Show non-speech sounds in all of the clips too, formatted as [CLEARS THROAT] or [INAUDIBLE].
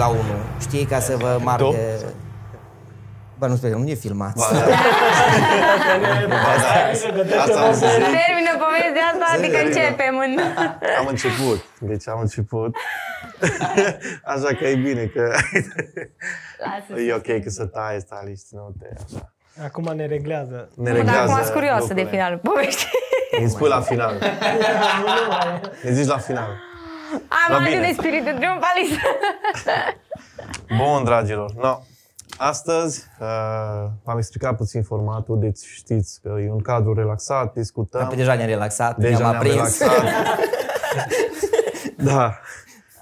la unul. Știi, ca să vă marge... Bă, nu sper, nu e filmat. Ba, [LAUGHS] da. Asta am zis. Termină povestea asta, adică începem în... Am început. Deci am început. [LAUGHS] Așa că e bine că Lasă e ok că să tai staliști, nu te așa. Acum ne reglează. Ne Bă, dar acum reglează sunt curioasă de lucrurile. finalul poveștii. Îmi spui la final. [LAUGHS] Ne zici la final. Am La atât bine. de spiritul triumfalist. [LAUGHS] Bun, dragilor. No. Astăzi uh, v-am explicat puțin formatul, deci știți că e un cadru relaxat, discutăm. Păi deja ne-am relaxat, Deja ne-am ne-am aprins. relaxat. [LAUGHS] da.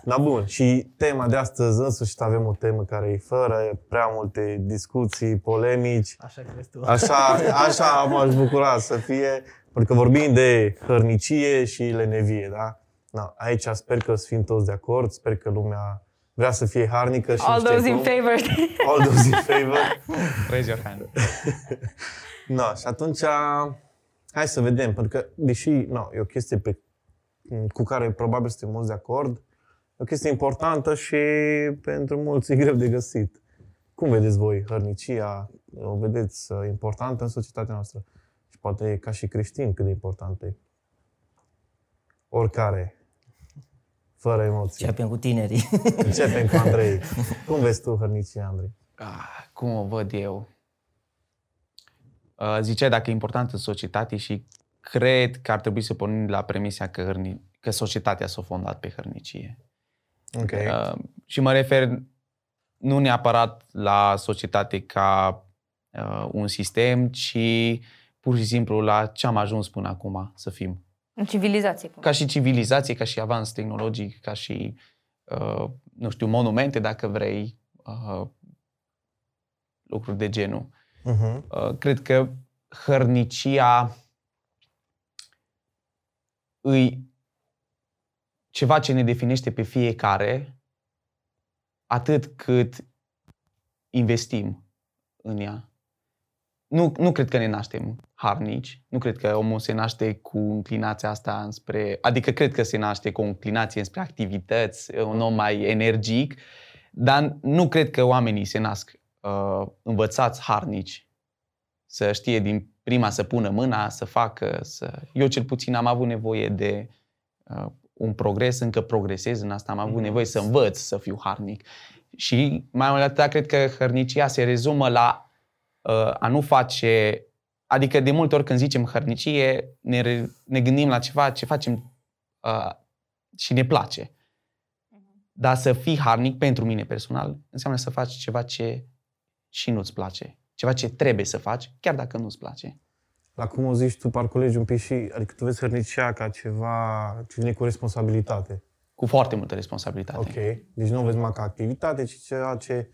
Da, bun. Și tema de astăzi, în sfârșit, avem o temă care e fără prea multe discuții, polemici. Așa crezi tu. Așa, așa m-aș bucura să fie, pentru că vorbim de hărnicie și lenevie, da? Na, aici sper că să fim toți de acord, sper că lumea vrea să fie harnică și All nu știe those in cum. favor. [LAUGHS] All those in favor. Raise your hand. [LAUGHS] Na, și atunci, hai să vedem, pentru că, deși no, e o chestie pe, cu care probabil suntem mulți de acord, e o chestie importantă și pentru mulți e greu de găsit. Cum vedeți voi hărnicia? O vedeți uh, importantă în societatea noastră? Și poate ca și creștin cât de importantă e. Oricare. Fără emoții. Începem cu tinerii. [LAUGHS] Începem cu Andrei. Cum vezi tu hărnicia, Andrei? Ah, cum o văd eu? Uh, Ziceai dacă e important în societate și cred că ar trebui să pornim de la premisa că, hărni, că societatea s-a fondat pe hărnicie. Ok. Uh, și mă refer nu neapărat la societate ca uh, un sistem, ci pur și simplu la ce am ajuns până acum să fim. În civilizație. cum. Ca și civilizație, ca și avans tehnologic, ca și, uh, nu știu, monumente, dacă vrei, uh, lucruri de genul. Uh-huh. Uh, cred că hărnicia îi ceva ce ne definește pe fiecare atât cât investim în ea. Nu, nu cred că ne naștem harnici, nu cred că omul se naște cu inclinația asta înspre, adică cred că se naște cu o inclinație înspre activități, un om mai energic, dar nu cred că oamenii se nasc uh, învățați harnici să știe din prima să pună mâna, să facă, să... Eu cel puțin am avut nevoie de uh, un progres, încă progresez în asta, am avut nevoie să învăț să fiu harnic. Și mai mult de atât, cred că hărnicia se rezumă la uh, a nu face... Adică de multe ori când zicem hărnicie, ne, re- ne gândim la ceva ce facem uh, și ne place. Dar să fii harnic, pentru mine personal, înseamnă să faci ceva ce și nu-ți place. Ceva ce trebuie să faci, chiar dacă nu-ți place. La cum o zici tu, parcolegi un pic și, adică tu vezi hărnicia ca ceva ce vine cu responsabilitate. Cu foarte multă responsabilitate. Ok. Deci nu o vezi numai ca activitate, ci ceva ce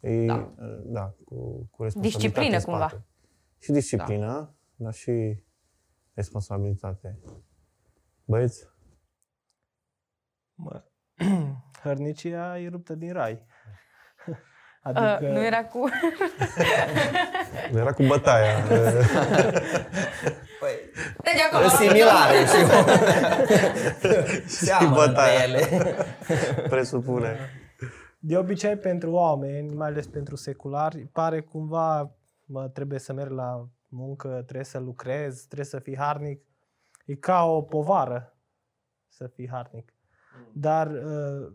e, Da. da cu, cu responsabilitate Disciplină, în spate. cumva. Și disciplină, da. dar și responsabilitate. Băieți? Mă, [CLEARS THROAT] hărnicia e ruptă din rai. [LAUGHS] Uh, Adică, nu era cu... [LAUGHS] Era cu bătaia. [LAUGHS] Păi, Deci acolo. similare și Seamănă bătaia. pe ele. presupune. De obicei pentru oameni, mai ales pentru seculari, pare cumva mă, trebuie să merg la muncă, trebuie să lucrez, trebuie să fii harnic. E ca o povară să fii harnic. Dar uh,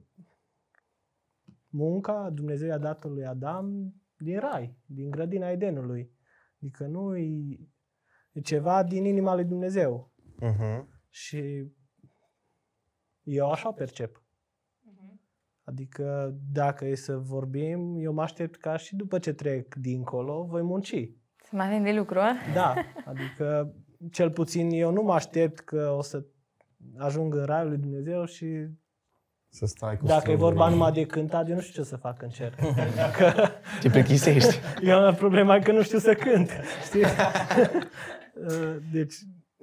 munca Dumnezeu i-a dat lui Adam din rai, din grădina Edenului. Adică nu e, e ceva din inima lui Dumnezeu. Uh-huh. Și eu așa percep. Adică dacă e să vorbim, eu mă aștept ca și după ce trec dincolo, voi munci. Să mai avem de lucru, a? Da, adică cel puțin eu nu mă aștept că o să ajung în raiul lui Dumnezeu și Să stai cu dacă e strâmburile. vorba numai de cântat, eu nu știu ce să fac în cer. [LAUGHS] Că Te plictisești. eu am problema că nu știu să cânt. Știi? [LAUGHS] Deci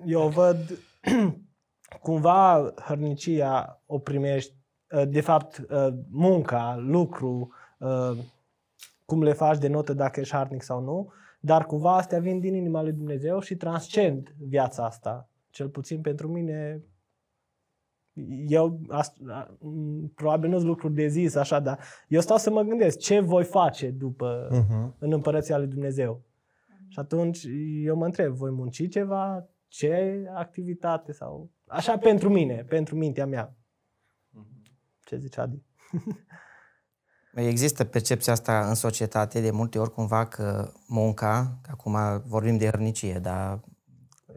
eu văd [CLEARS THROAT] cumva hărnicia o primești, de fapt munca, lucru, cum le faci de notă dacă ești harnic sau nu, dar cumva astea vin din inima lui Dumnezeu și transcend viața asta. Cel puțin pentru mine eu, as, a, m, probabil nu-s lucruri de zis așa, dar eu stau să mă gândesc ce voi face după Mhm. în împărăția lui Dumnezeu. Și atunci eu mă întreb, voi munci ceva? Ce activitate? sau Așa pentru mine, pentru mintea mea. Ce zice Adi? [LAUGHS] Există percepția asta în societate de multe ori cumva că munca, că acum vorbim de hărnicie, dar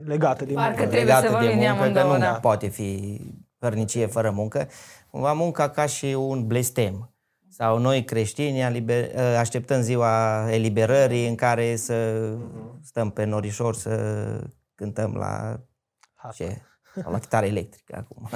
Legată de Parcă muncă. trebuie legată să vorbim de de muncă, că amândouă, nu da. poate fi hărnicie fără muncă. Cumva munca ca și un blestem. Sau noi creștini aliber- așteptăm ziua eliberării în care să stăm pe norișor să cântăm la ce? Sau la chitară electrică acum.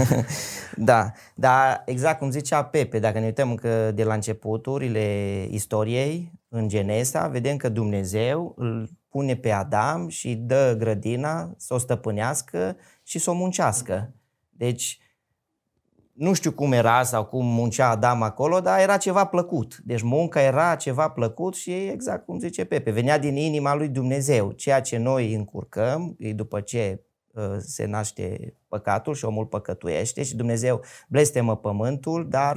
[LAUGHS] da, dar exact cum zicea Pepe, dacă ne uităm încă de la începuturile istoriei, în Genesa, vedem că Dumnezeu îl pune pe Adam și dă grădina să o stăpânească și să o muncească. Deci, nu știu cum era sau cum muncea Adam acolo, dar era ceva plăcut. Deci munca era ceva plăcut și exact cum zice Pepe, venea din inima lui Dumnezeu. Ceea ce noi încurcăm, e după ce uh, se naște păcatul și omul păcătuiește și Dumnezeu blestemă pământul, dar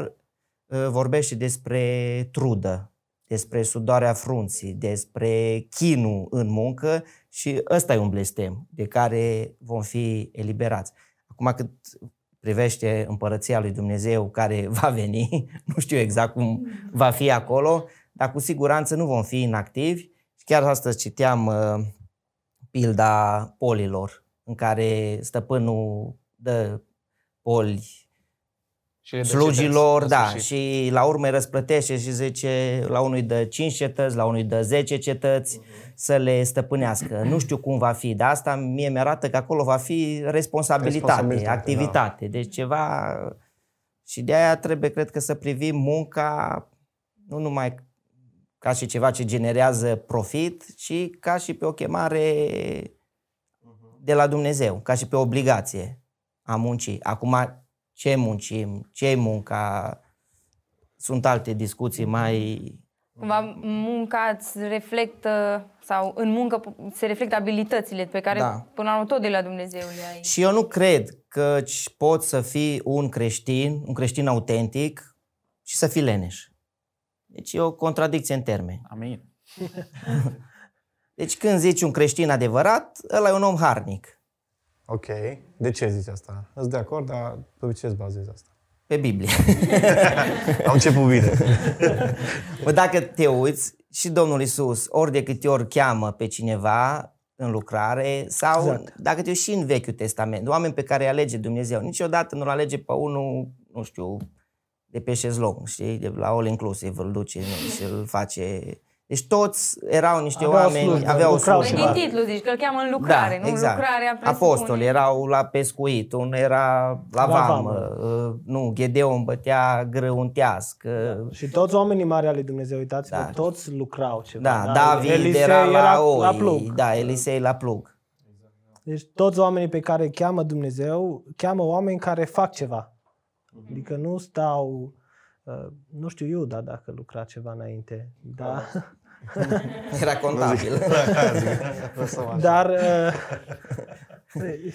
uh, vorbește despre trudă, despre sudoarea frunții, despre chinul în muncă și ăsta e un blestem de care vom fi eliberați. Acum cât privește împărăția lui Dumnezeu care [LAUGHS] va veni, nu știu exact cum va fi acolo, dar cu siguranță nu vom fi inactivi. Și chiar astăzi citeam uh, pilda polilor, în care stăpânul dă poli Și le dă slugilor, cetăți, la da, sfârșit. și la urmă îi răsplătește și zice la unui dă 5 cetăți, la unui dă 10 cetăți să le stăpânească. Nu știu cum va fi, dar asta mie mi-arată că acolo va fi responsabilitate, Responsabilitate, activitate, deci ceva și de aia trebuie, cred că, să privim munca nu numai ca și ceva ce generează profit, ci ca și pe o chemare de la Dumnezeu, ca și pe obligație a muncii. Acum, ce muncim, ce e munca, sunt alte discuții mai... Cumva munca îți reflectă, sau în muncă se reflectă abilitățile pe care Da. până la urmă tot de la Dumnezeu le ai. Și eu nu cred că poți să fii un creștin, un creștin autentic și să fii leneș. Deci e o contradicție în termeni. Amin. [LAUGHS] Deci când zici un creștin adevărat, ăla e un om harnic. Ok. De ce zici asta? Îți de acord, dar pe ce îți bazezi asta? Pe Biblie. [LAUGHS] Am început bine. [LAUGHS] Bă, dacă te uiți, și Domnul Isus, ori de câte ori cheamă pe cineva în lucrare, sau Exact. dacă te uiți și în Vechiul Testament, oameni pe care îi alege Dumnezeu, niciodată nu-l alege pe unul, nu știu, de pe șezlong, știi, de la all inclusive, îl duce și îl face... Deci toți erau niște Aveau oameni, slujbă, aveau lucrau Păi slujbă. din titlu zici că îl cheamă în lucrare, nu? Lucrarea presupune. Apostoli erau la pescuit, unul era la, La vamă, vamă. uh, nu, Gedeon bătea grâu în tească, Și toți oamenii mari ale Dumnezeu, uitați-vă, Da. toți lucrau ceva. da, David Elisei era la oi, la plug. da, Elisei la plug. Deci toți oamenii pe care îi cheamă Dumnezeu, cheamă oameni care fac ceva. Adică nu stau, uh, nu știu Iuda dacă lucra ceva înainte, da. [LAUGHS] Era contabil. [LAUGHS] dar uh, [LAUGHS]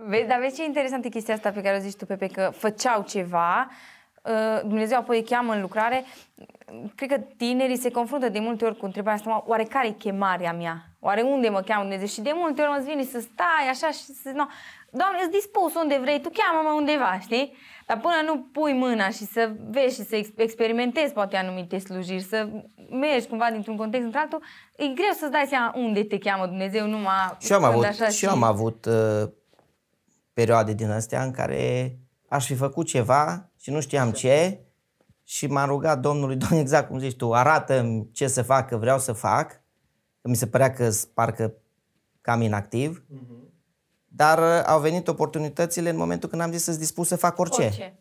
Vezi, dar vezi ce interesantă e chestia asta pe care o zici tu, Pepe, că făceau ceva, uh, Dumnezeu apoi îi cheamă în lucrare. Cred că tinerii se confruntă de multe ori cu întrebarea asta, oare care e chemarea mea? Oare unde mă cheamă Dumnezeu? Și de multe ori mă vine să stai așa și să... No. Doamne, ești dispus unde vrei, tu cheamă-mă undeva, știi? Dar până nu pui mâna și să vezi și să ex- experimentezi poate anumite slujiri, să mergi cumva dintr-un context într-altul, e greu să-ți dai seama unde te cheamă Dumnezeu numai Și eu am când avut, așa și eu am avut uh, perioade din astea în care aș fi făcut ceva și nu știam ce și m-am rugat Domnului, [LAUGHS] Doamne, exact cum zici tu, arată ce să fac, că vreau să fac, că mi se părea că s- parcă cam inactiv, dar uh, au venit oportunitățile în momentul când am zis să-ți dispus să fac orice. orice.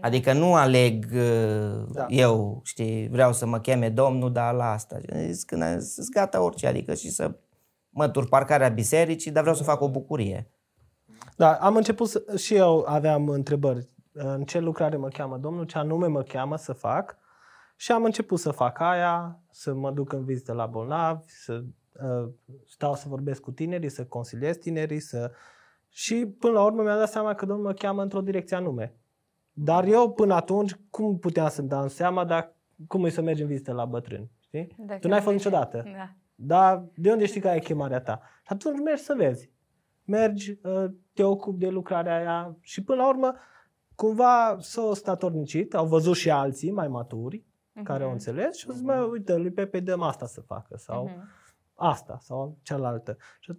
Adică nu aleg uh, Da. eu, știi, vreau să mă cheme Domnul, dar la asta. Zis, când am zis, gata orice, adică și să mătur parcarea bisericii, dar vreau să fac o bucurie. da, am început să, și eu aveam întrebări. În ce lucrare mă cheamă Domnul, ce anume mă cheamă să fac și am început să fac aia, să mă duc în vizită la bolnavi, să uh, stau să vorbesc cu tinerii, să consiliez tinerii, să Și până la urmă mi-am dat seama că Domnul mă cheamă într-o direcție anume. Dar eu până atunci, cum puteam să-mi dau seama, dar cum e să mergi în vizită la bătrâni? Știi? Da, tu n-ai chiar fost merge. niciodată. Da. Dar de unde știi că ai chemarea ta? Și atunci mergi să vezi. Mergi, uh, te ocupi de lucrarea aia și până la urmă cumva s-au statornicit, au văzut și alții mai maturi care au Mhm. înțeles și au zis, mă, uite, lui Pepe dăm asta să facă sau Mhm. Asta sau cealaltă. Și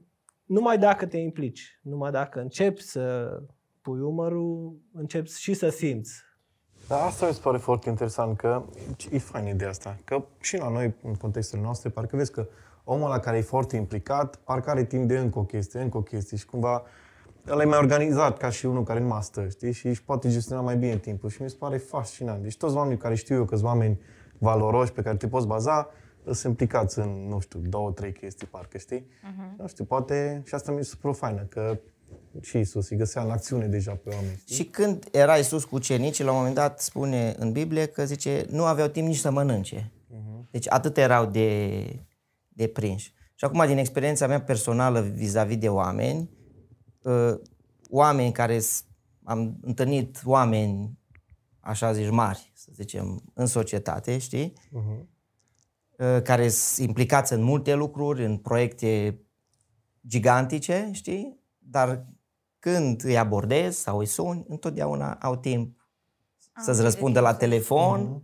numai dacă te implici, numai dacă începi să pui umărul, începi și să simți. Dar asta mi se pare foarte interesant, că e fain ideea asta. Că și la noi, în contextul noastre, parcă vezi că omul ăla care e foarte implicat, parcă are timp de încă o chestie, încă o chestie și cumva ăla e mai organizat ca și unul care nu mai stă, știi? Și își poate gestiona mai bine timpul și mi se pare fascinant. Deci toți oamenii care știu eu că sunt oameni valoroși pe care te poți baza, sunt implicați în, nu știu, două, trei chestii, parcă, știi? Nu știu, poate și asta mi se super faină, că și Isus îi găsea în acțiune deja pe oameni. știi? Și când era Iisus cu ucenicii, la un moment dat spune în Biblie că zice, nu aveau timp nici să mănânce. Deci atât erau de, de prinși. Și acum, din experiența mea personală vis-a-vis de oameni, uh, oameni care s- am întâlnit oameni, așa zici, mari, să zicem, în societate, știi? Uh, care sunt implicați în multe lucruri, în proiecte gigantice, știi? Dar când îi abordezi sau îi suni, întotdeauna au timp să-ți timp de răspundă timp la să- telefon,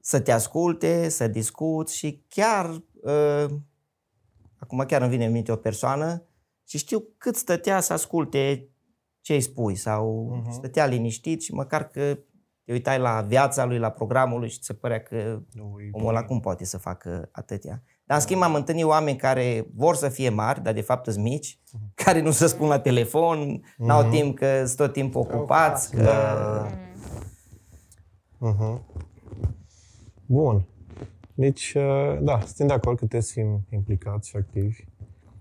să te asculte, să discuți și chiar, uh, acum chiar îmi vine în minte o persoană și știu cât stătea să asculte ce îi spui sau Mhm. stătea liniștit și măcar că te uitai la viața lui, la programul lui și ți se părea că Nu, e omul ăla cum poate să facă atâtea. Dar în schimb am întâlnit oameni care vor să fie mari, dar de fapt sunt mici, care nu se spun la telefon, n-au timp că sunt tot timpul ocupați. Că... Da. Mhm. Bun. Deci, uh, da, suntem de acord că trebuie să fim implicați și activi.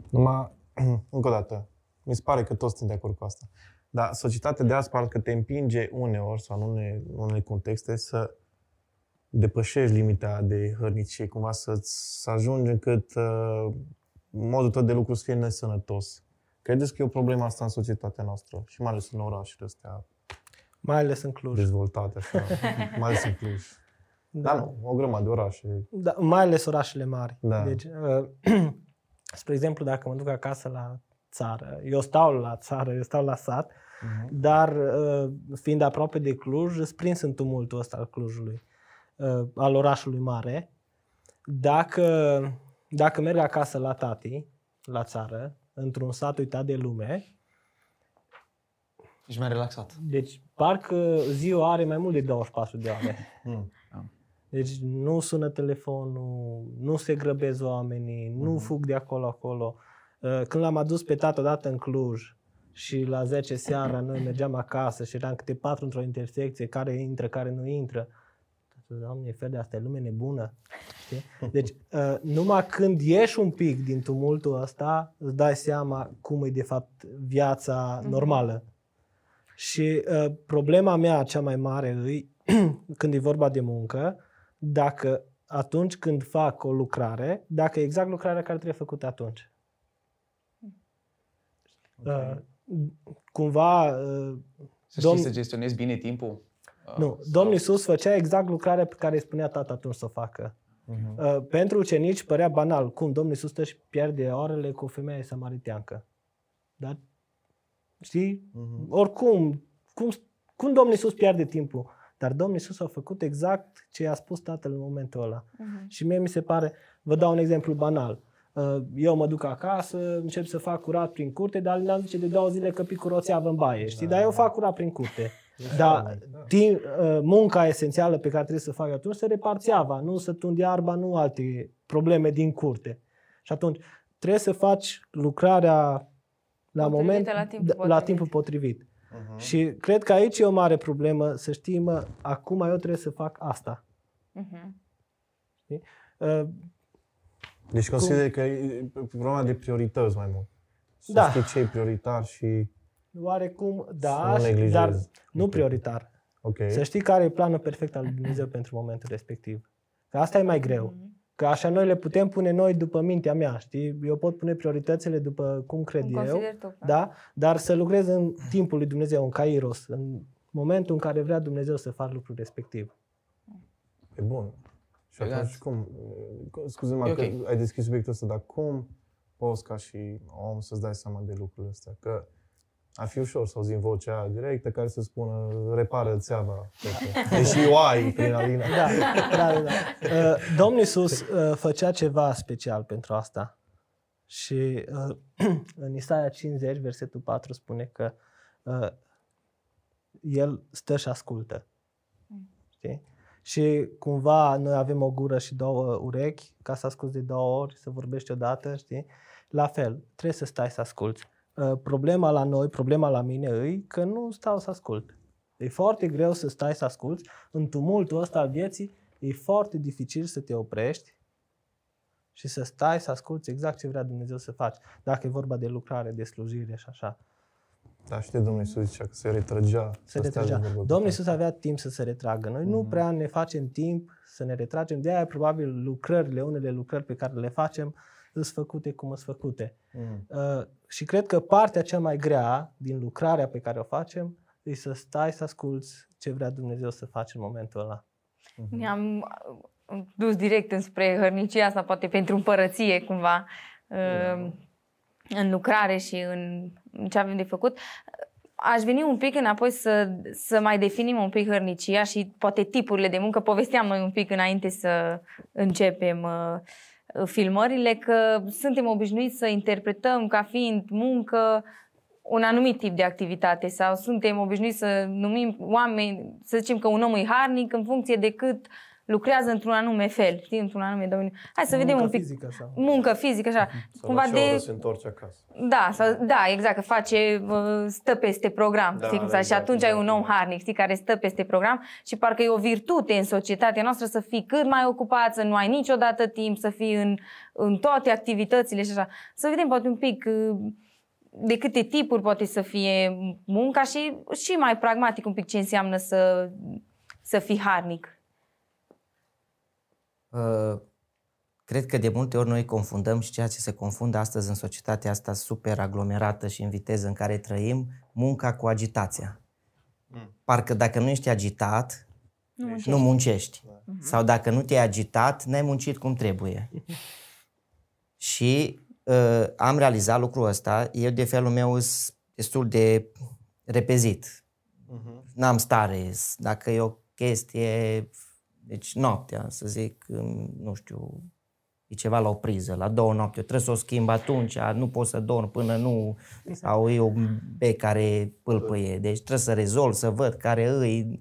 Numai, [CLEARS THROAT] încă o dată, mi se pare că toți suntem de acord cu asta. Dar societatea de azi parcă te împinge uneori sau în unele, în unele contexte să depășești limita de hărnicie, cumva să, să ajungi încât uh, modul tău de lucru să fie nesănătos. Credeți că e o problemă asta în societatea noastră și mai ales în orașele astea Mai ales în Cluj. dezvoltate, așa, [LAUGHS] mai ales în Cluj. Da, nu, o grămadă de orașe. Da, mai ales orașele mari. Da. Deci, uh, [CLEARS THROAT] spre exemplu, dacă mă duc acasă la țară, eu stau la țară, eu stau la sat, Mhm. dar uh, fiind aproape de Cluj, sunt prins în tumultul ăsta al Clujului, uh, al orașului mare. Dacă, dacă merg acasă la tati, la țară, într-un sat uitat de lume, Ești mai relaxat. deci parcă ziua are mai mult de 24 de oameni. [LAUGHS] Mm. Deci nu sună telefonul, nu se grăbesc oamenii, nu Mhm. fug de acolo acolo. Uh, Când l-am adus pe tată odată în Cluj și la 10 seara noi mergeam acasă și eram câte patru într-o intersecție, care intră, care nu intră. Doamne, fel de asta e lume nebună. Știi? Deci, [LAUGHS] uh, numai când ieși un pic din tumultul ăsta, îți dai seama cum e de fapt viața normală. Și uh, problema mea cea mai mare îi, [CLEARS THROAT] când e vorba de muncă, dacă atunci când fac o lucrare, dacă e exact lucrarea care trebuie făcută atunci. Uh, cumva, uh, Să știi Domn- să gestionezi bine timpul. uh, nu, sau- Domnul Iisus făcea exact lucrarea pe care îi spunea tata atunci să o facă. Mhm. Uh, pentru ucenici părea banal. Cum Domnul Iisus stă și pierde orele cu o femeie samariteancă. Dar, știi, Mhm. oricum, cum, cum Domnul Iisus pierde timpul? Dar Domnul Iisus a făcut exact ce i-a spus Tatăl în momentul ăla. Mhm. Și mie mi se pare, vă dau un exemplu banal. Uh, Eu mă duc acasă, încep să fac curat prin curte, dar Alina zice de două zile că pic cu roțeavă în baie, știi? Dar eu fac curat prin curte. [LAUGHS] Dar timp, uh, munca esențială pe care trebuie să fac atunci se reparțeava, nu să tund iarba, nu alte probleme din curte. Și atunci trebuie să faci lucrarea la Potrivită moment, la timpul la potrivit. timpul potrivit. Mhm. Și cred că aici e o mare problemă să știi, mă, acum eu trebuie să fac asta. Mhm. Uh, Deci consider că e problema de priorități mai mult. Să Da. știi ce e prioritar și... Oarecum, da, nu și- neglijezi. dar nu Ok. prioritar. Ok. Să știi care e planul perfect al lui Dumnezeu pentru momentul respectiv. Că asta e mai greu. Mhm. Că așa noi le putem pune noi după mintea mea, știi? Eu pot pune prioritățile după cum cred Cum eu, consideri tu, da? Dar să lucrez în timpul lui Dumnezeu, în Kairos, în momentul în care vrea Dumnezeu să fac lucrul respectiv. E bun. Și Legat. atunci cum, scuze-mă E că ok. ai deschis subiectul ăsta, dar cum poți ca și om să-ți dai seama de lucrurile astea? Că ar fi ușor să auzi în vocea aia directă care să spună repară țeava. [LAUGHS] Deși o ai prin alina. Da, da, da. da. [LAUGHS] Uh, Domnul Iisus uh, făcea ceva special pentru asta. Și uh, [CLEARS THROAT] în Isaia 50, versetul 4 spune că uh, El stă și ascultă. Știi? Și cumva noi avem o gură și două urechi, ca să asculți de două ori, să vorbești odată, știi? La fel, trebuie să stai să asculți. Uh, Problema la noi, problema la mine e că nu stau să ascult. E foarte greu să stai să asculți. În tumultul ăsta al vieții e foarte dificil să te oprești și să stai să asculți exact ce vrea Dumnezeu să faci. Dacă e vorba de lucrare, de slujire și așa. Dar știi, Domnul Iisus zicea că se retrăgea. Se să stea de retragea. vorbă cu Domnul tine. Iisus avea timp să se retragă. Noi nu prea ne facem timp să ne retragem. De aia probabil lucrările, unele lucrări pe care le facem, sunt făcute cum sunt făcute. Mm. Uh, și cred că partea cea mai grea din lucrarea pe care o facem e să stai să asculți ce vrea Dumnezeu să faci în momentul ăla. Ne-am uh, dus direct înspre hărnicia asta, poate pentru împărăție, cumva, uh, în lucrare și în în ce avem de făcut. Aș veni un pic înapoi să, să mai definim un pic hărnicia și poate tipurile de muncă. Povesteam noi un pic înainte să începem uh, filmările că suntem obișnuiți să interpretăm ca fiind muncă un anumit tip de activitate sau suntem obișnuiți să numim oameni, să zicem că un om e harnic în funcție de cât lucrează într-un anume fel, știi, într-un anume domeniu. Hai să vedem Muncă un pic. fizică sau- Muncă fizică, așa. Sau Cumva la ce oră de se întorce acasă. da, sau, da, exact, că face, uh, stă peste program, Da, știi cum da, să, și exact, atunci ai un exact, om exact. harnic, știi, care stă peste program și parcă e o virtute în societatea noastră să fii cât mai ocupat, să nu ai niciodată timp, să fii în, în toate activitățile și așa. Să vedem poate un pic uh, de câte tipuri poate să fie munca și, și mai pragmatic un pic ce înseamnă să, să fii harnic. Uh, Cred că de multe ori noi confundăm și ceea ce se confundă astăzi în societatea asta super aglomerată și în viteză în care trăim, munca cu agitația. Parcă dacă nu ești agitat, Nu muncești. nu muncești. Sau dacă nu te-ai agitat, n-ai muncit cum trebuie. [LAUGHS] și uh, am realizat lucrul ăsta. Eu, de felul meu, sunt destul de repezit. N-am stare. s- Dacă e o chestie, deci noaptea, să zic, îmi- nu știu, e ceva la o priză, la două noapte, trebuie să o schimb atunci, nu pot să dorm până nu, sau e un bec care pâlpâie, deci trebuie să rezolv, să văd care îi.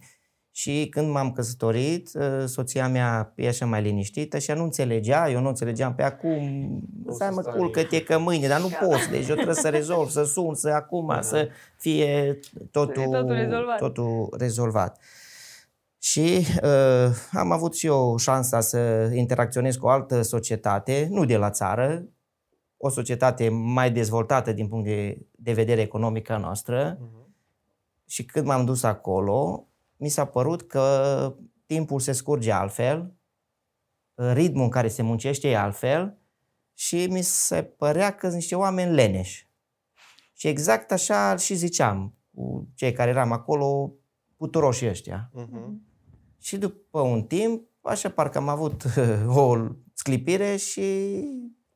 Și când m-am căsătorit, ă, soția mea e așa mai liniștită și ea nu înțelegea, eu nu înțelegeam pe acum, stai mă, culcă-te că mâine, dar nu poți, deci eu trebuie să rezolv, să sun, să acum, să fie totul, totul rezolvat. totul rezolvat. Și uh, am avut și eu șansa să interacționez cu o altă societate, nu de la țară, o societate mai dezvoltată din punct de, de vedere economic a noastră. Și când m-am dus acolo, mi s-a părut că timpul se scurge altfel, ritmul în care se muncește e altfel și mi se părea că sunt niște oameni leneși. Și exact așa și ziceam cu cei care eram acolo, puturoșii ăștia. Și după un timp, așa parcă am avut [LAUGHS] o sclipire și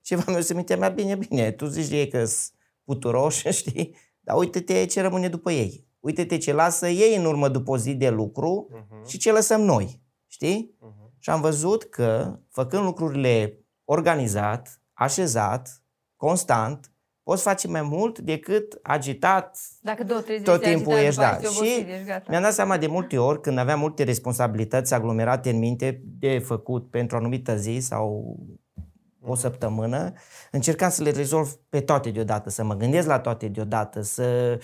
ceva mi-a zis mintea mea, bine, bine, tu zici de ei că sunt puturoși, [LAUGHS] știi? Dar uite-te ce rămâne după ei. Uite-te ce lasă ei în urmă după o zi de lucru și ce lăsăm noi, știi? Și am văzut că, făcând lucrurile organizat, așezat, constant, poți face mai mult decât agitat, Dacă două, trei zile tot te timpul agitai, ești, după da. aia ești obosit, Și ești gata. mi-am dat seama de multe ori, când aveam multe responsabilități aglomerate în minte de făcut pentru o anumită zi sau o săptămână, încercam să le rezolv pe toate deodată, să mă gândesc la toate deodată, să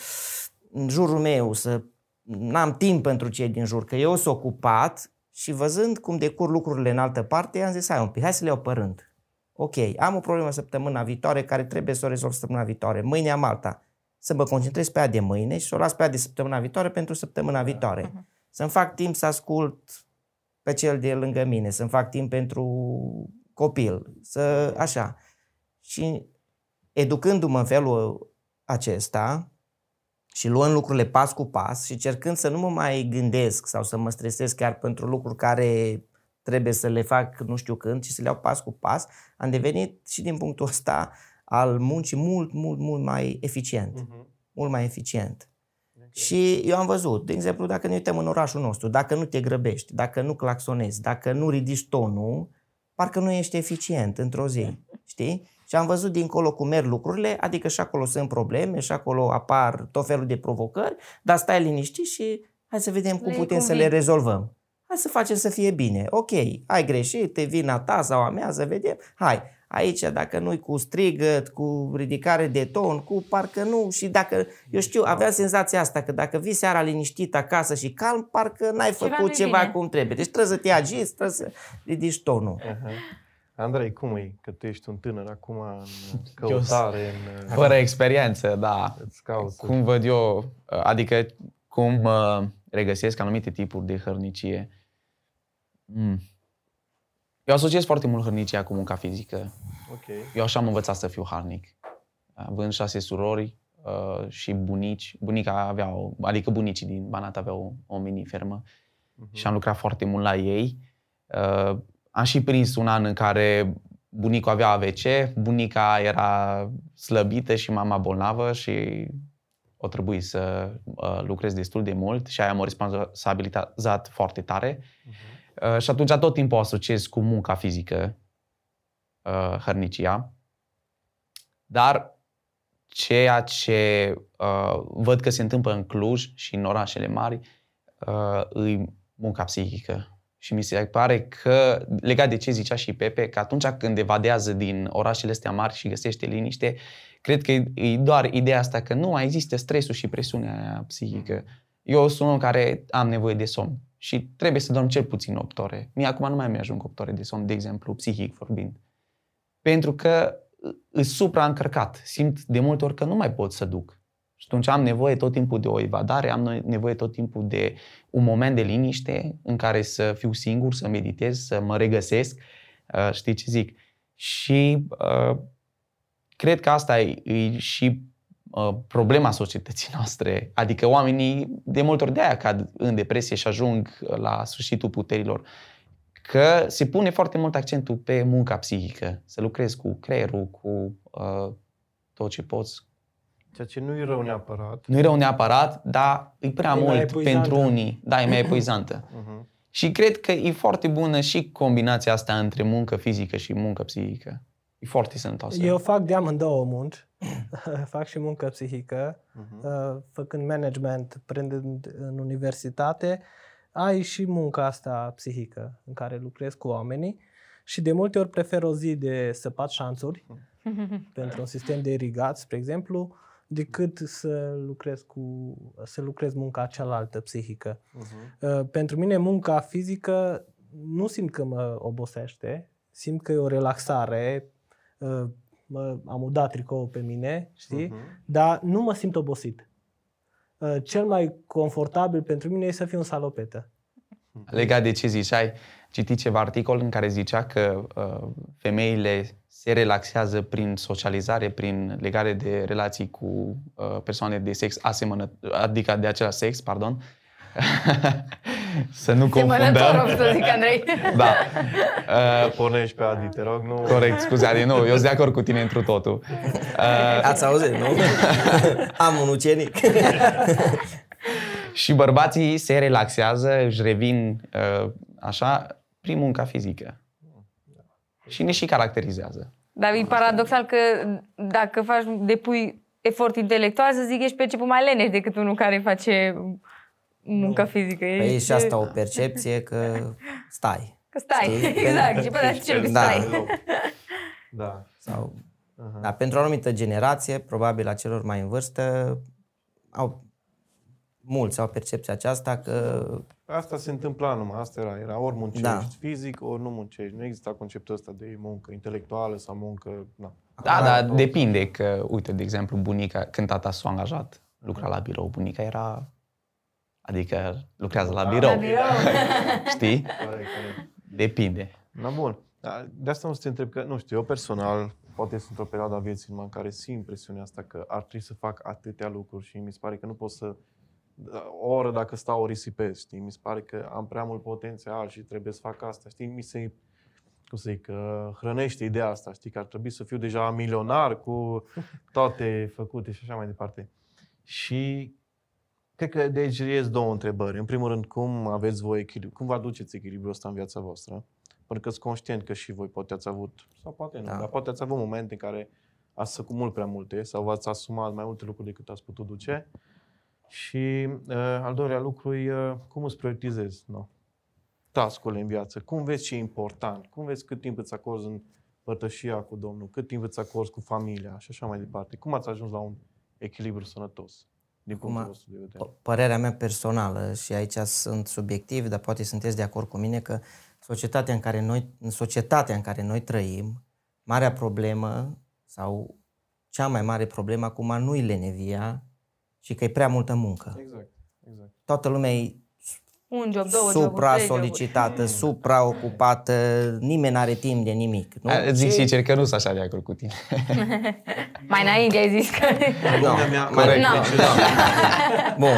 în jurul meu, să n-am timp pentru cei din jur, că eu sunt ocupat și văzând cum decur lucrurile în altă parte, am zis, hai un pic, hai să le iau pe rând. Ok, am o problemă săptămâna viitoare care trebuie să o rezolv săptămâna viitoare. Mâine am alta. Să mă concentrez pe aia de mâine și să o las pe aia de săptămâna viitoare pentru săptămâna viitoare. Să-mi fac timp să ascult pe cel de lângă mine, să-mi fac timp pentru copil, să așa. Și educându-mă în felul acesta și luând lucrurile pas cu pas și cercând să nu mă mai gândesc sau să mă stresez chiar pentru lucruri care trebuie să le fac nu știu când, ci să le iau pas cu pas, am devenit și din punctul ăsta al muncii mult, mult, mult mai eficient. Uh-huh. Mult mai eficient. Okay. Și eu am văzut, de exemplu, dacă ne uităm în orașul nostru, dacă nu te grăbești, dacă nu claxonezi, dacă nu ridici tonul, parcă nu ești eficient într-o zi, [LAUGHS] știi? Și am văzut dincolo cum merg lucrurile, adică și acolo sunt probleme, și acolo apar tot felul de provocări, dar stai liniștit și hai să vedem cum Le putem să le rezolvăm. Hai să facem să fie bine. Ok, ai greșit, te vina ta sau a mea, să vedem. Hai, aici dacă nu-i cu strigăt, cu ridicare de ton, cu parcă nu și dacă, eu știu, aveam senzația asta că dacă vii seara liniștit acasă și calm, parcă n-ai Ceva făcut nu-i ceva bine. cum trebuie. Deci trebuie să te agiți, trebuie să ridici tonul. Uh-huh. [LAUGHS] Andrei, cum e? Că tu ești un tânăr acum în [LAUGHS] căutare, în... Fără experiență, da. Îți cauți. Cum văd eu, adică cum uh, regăsesc anumite tipuri de hărnicie. Mm. Eu asociez foarte mult hărnicia cu munca fizică. Ok. Eu așa am învățat să fiu harnic. Având șase surori uh, și bunici, bunica avea o, adică bunicii din Banat aveau o, o mini-fermă Mhm. și am lucrat foarte mult la ei. Uh, am și prins un an în care bunicul avea AVC, bunica era slăbită și mama bolnavă și o trebuie să uh, lucrez destul de mult și aia m-a responsabilizat foarte tare. Uh, și atunci tot timpul o asociez cu munca fizică uh, hărnicia. Dar ceea ce uh, văd că se întâmplă în Cluj și în orașele mari uh, e munca psihică. Și mi se pare că, legat de ce zicea și Pepe, că atunci când evadează din orașele astea mari și găsește liniște, cred că e e doar ideea asta că nu mai există stresul și presiunea aia psihică. Eu sunt un care am nevoie de somn și trebuie să dorm cel puțin 8 ore. Mie acum nu mai mi-ajung 8 ore de somn, de exemplu, psihic vorbind. Pentru că îs supraîncărcat. Simt de multe ori că nu mai pot să duc. Și atunci am nevoie tot timpul de o evadare, am nevoie tot timpul de un moment de liniște în care să fiu singur, să meditez, să mă regăsesc. Uh, știi ce zic? Și uh, cred că asta e, e și uh, problema societății [LAUGHS] noastre. Adică oamenii de multe ori de aia cad în depresie și ajung la sfârșitul puterilor. Că se pune foarte mult accentul pe munca psihică. Să lucrezi cu creierul, cu uh, tot ce poți. Ceea ce nu e rău neapărat. Nu e rău neapărat, dar e prea E mai mult epuizantă. pentru unii. Da, e mai epuizantă. [CLEARS THROAT] Uh-huh. Și cred că e foarte bună și combinația asta între muncă fizică și muncă psihică. E foarte sănătoasă. Eu fac de amândouă munci. [CLEARS THROAT] fac și muncă psihică, Uh-huh. uh, făcând management, predând în universitate, ai și munca asta psihică în care lucrezi cu oamenii și de multe ori prefer o zi de săpat șanțuri [LAUGHS] pentru un sistem de irigat, spre exemplu, decât să lucrez cu să lucrez munca cealaltă psihică. Uh-huh. Uh, pentru mine munca fizică nu simt că mă obosește, simt că e o relaxare, uh, mă, am udat tricoul pe mine, știi? Uh-huh. Dar nu mă simt obosit. Uh, Cel mai confortabil pentru mine e să fiu în salopetă. Legat de ce ziceai, citit ceva articol în care zicea că uh, femeile se relaxează prin socializare, prin legare de relații cu uh, persoane de sex asemănă, adică de același sex, pardon. [LAUGHS] să nu Semănător, confundăm. o să zic, Andrei. Da. [LAUGHS] Uh, Pornești pe Adi, te rog, nu... corect, scuze, Adi, nu, eu sunt de acord cu tine întru totul. Uh, Ați auzit, nu? [LAUGHS] Am un ucenic. [LAUGHS] și bărbații se relaxează, își revin uh, așa prin munca fizică. Și ne și caracterizează. Dar e paradoxal că dacă faci, depui efort intelectual, să zic, ești perceput mai leneș decât unul care face munca fizică. Păi e Ești- și asta o percepție că [LAUGHS] stai. Că stai, Știi? exact. Și pe de ce că Da. stai. [LAUGHS] Da. Sau, Aha. da, pentru o anumită generație, probabil a celor mai în vârstă, au, mulți au percepția aceasta că Asta se întâmpla numai, asta era, era ori muncești Da. fizic, ori nu muncești. Nu exista conceptul ăsta de muncă intelectuală sau muncă... Na. Da, da, depinde că, uite, de exemplu, bunica, când tata s-a angajat, lucra la birou, bunica era, adică lucrează la birou, La birou. [LAUGHS] știi? Corect, corect. Depinde. Na bun. Da, de asta nu să te întreb că, nu știu, eu personal, poate sunt într-o perioadă a vieții numai în care simt presiunea asta că ar trebui să fac atâtea lucruri și mi se pare că nu pot să o oră dacă stau o risipez, știi? Mi se pare că am prea mult potențial și trebuie să fac asta, știi? Mi se, cum să zic, uh, hrănește ideea asta, știi? Că ar trebui să fiu deja milionar cu toate făcute și așa mai departe. Și cred că de aici ies două întrebări. În primul rând, cum aveți voi echilibru? Cum vă aduceți echilibrul ăsta în viața voastră? Pentru că sunt conștient că și voi poate ați avut, sau poate nu, Da. dar poate ați avut momente în care ați făcut mult prea multe sau v-ați asumat mai multe lucruri decât ați putut duce. Și uh, al doilea lucru e uh, cum îți prioritizezi no? tascurile în viață. Cum vezi ce e important? Cum vezi cât timp îți acorzi în părtășia cu Domnul? Cât timp îți acorzi cu familia? Și așa mai departe. Cum ați ajuns la un echilibru sănătos? Din punctul Acum, vostru de vedere. P- Părerea mea personală și aici sunt subiectiv, dar poate sunteți de acord cu mine că societatea în care noi, în societatea în care noi trăim, marea problemă sau cea mai mare problemă acum nu e lenevia și că e prea multă muncă. Exact, exact. Toată lumea e Un job, două joburi, trei joburi. supra-solicitată, supraocupată, nimeni n-are timp de nimic. Nu? Nu? Zic Și- sincer că nu sunt așa de acord cu tine. [LAUGHS] Mai înainte ai zis că... Nu, mea, corect. Nu. [LAUGHS] Bun.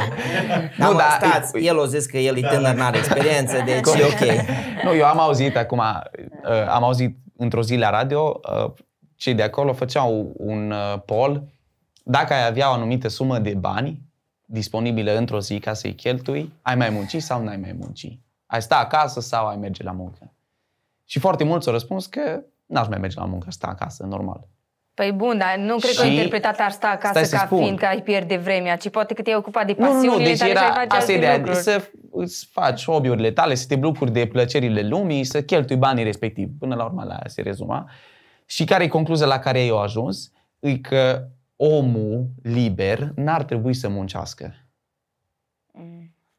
Dar, mă, dar- stați, el o zis că el e tânăr, n-are experiență, deci e ok. Nu, eu am auzit acum, uh, am auzit într-o zi la radio, uh, cei de acolo făceau un uh, poll, dacă ai avea o anumită sumă de bani disponibilă într-o zi ca să-i cheltui, ai mai munci sau n-ai mai munci? Ai sta acasă sau ai merge la muncă? Și foarte mulți au răspuns că n-aș mai merge la muncă, sta acasă, normal. Păi bun, dar nu cred că Și- o interpretat ar sta acasă Stai să ca spun. fiind că ai pierde vremea, ci poate că te-ai ocupat de Nu, nu, pasiunile nu, deci tale și ai era, face asta e alte ideea, lucruri. să îți faci hobby-urile tale, să te bucuri de plăcerile lumii, să cheltui banii respectiv. Până la urmă la aia se rezuma. Și care e concluzia la care eu ajuns? E că omul liber n-ar trebui să muncească.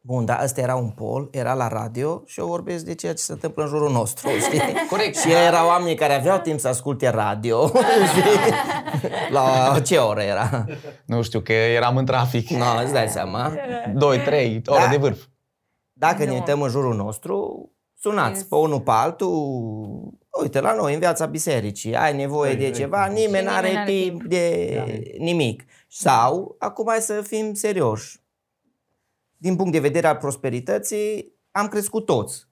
Bun, dar ăsta era un pol, era la radio și eu vorbesc de ceea ce se întâmplă în jurul nostru, [LAUGHS] știi? Corect. Și erau oamenii care aveau timp să asculte radio, [LAUGHS] știi? La ce oră era? Nu știu, că eram în trafic. No, îți dai seama. 2, 3 ore Da. de vârf. Dacă ne Nu. uităm în jurul nostru, sunați pe unul pe altul, uite, la noi, în viața bisericii, ai nevoie de ceva, nimeni nu are nimeni n-are timp de nimic. Sau, acum hai să fim serioși. Din punct de vedere al prosperității, am crescut toți.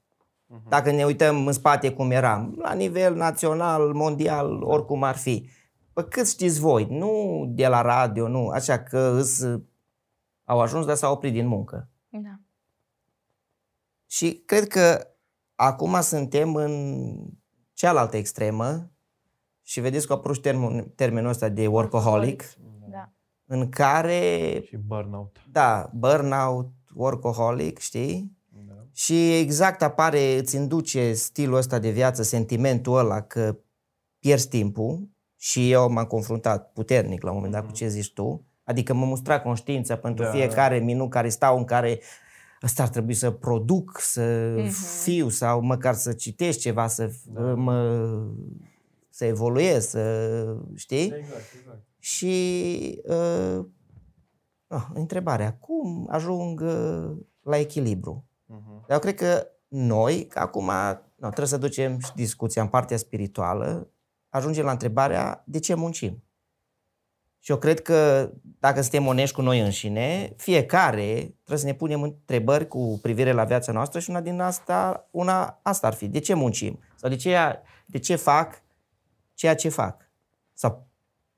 Dacă ne uităm în spate cum eram, la nivel național, mondial, oricum ar fi. Pă cât știți voi, nu de la radio, nu, așa că îs, au ajuns, dar s-au oprit din muncă. Da. Și cred că acum suntem în cealaltă extremă și vedeți că a apărut și termen, termenul ăsta de workaholic, Da. în care, Și burnout. da, burnout, workaholic, știi? Da. Și exact apare, îți induce stilul ăsta de viață, sentimentul ăla că pierzi timpul și eu m-am confruntat puternic la un moment dat cu ce zici tu, adică mă mustra conștiința pentru Da, fiecare minut care stau în care ăsta ar trebui să produc, să Mhm. fiu sau măcar să citești ceva, să mă să evoluez, să știi? Exact, exact. Și uh, uh, întrebarea, cum ajung uh, la echilibru? Mhm. Dar eu cred că noi, că acum nu, trebuie să ducem și discuția în partea spirituală, ajungem la întrebarea de ce muncim. Și eu cred că dacă suntem onești cu noi înșine, fiecare trebuie să ne punem întrebări cu privire la viața noastră și una din asta, una asta ar fi. De ce muncim? Sau de ce, de ce fac ceea ce fac? Sau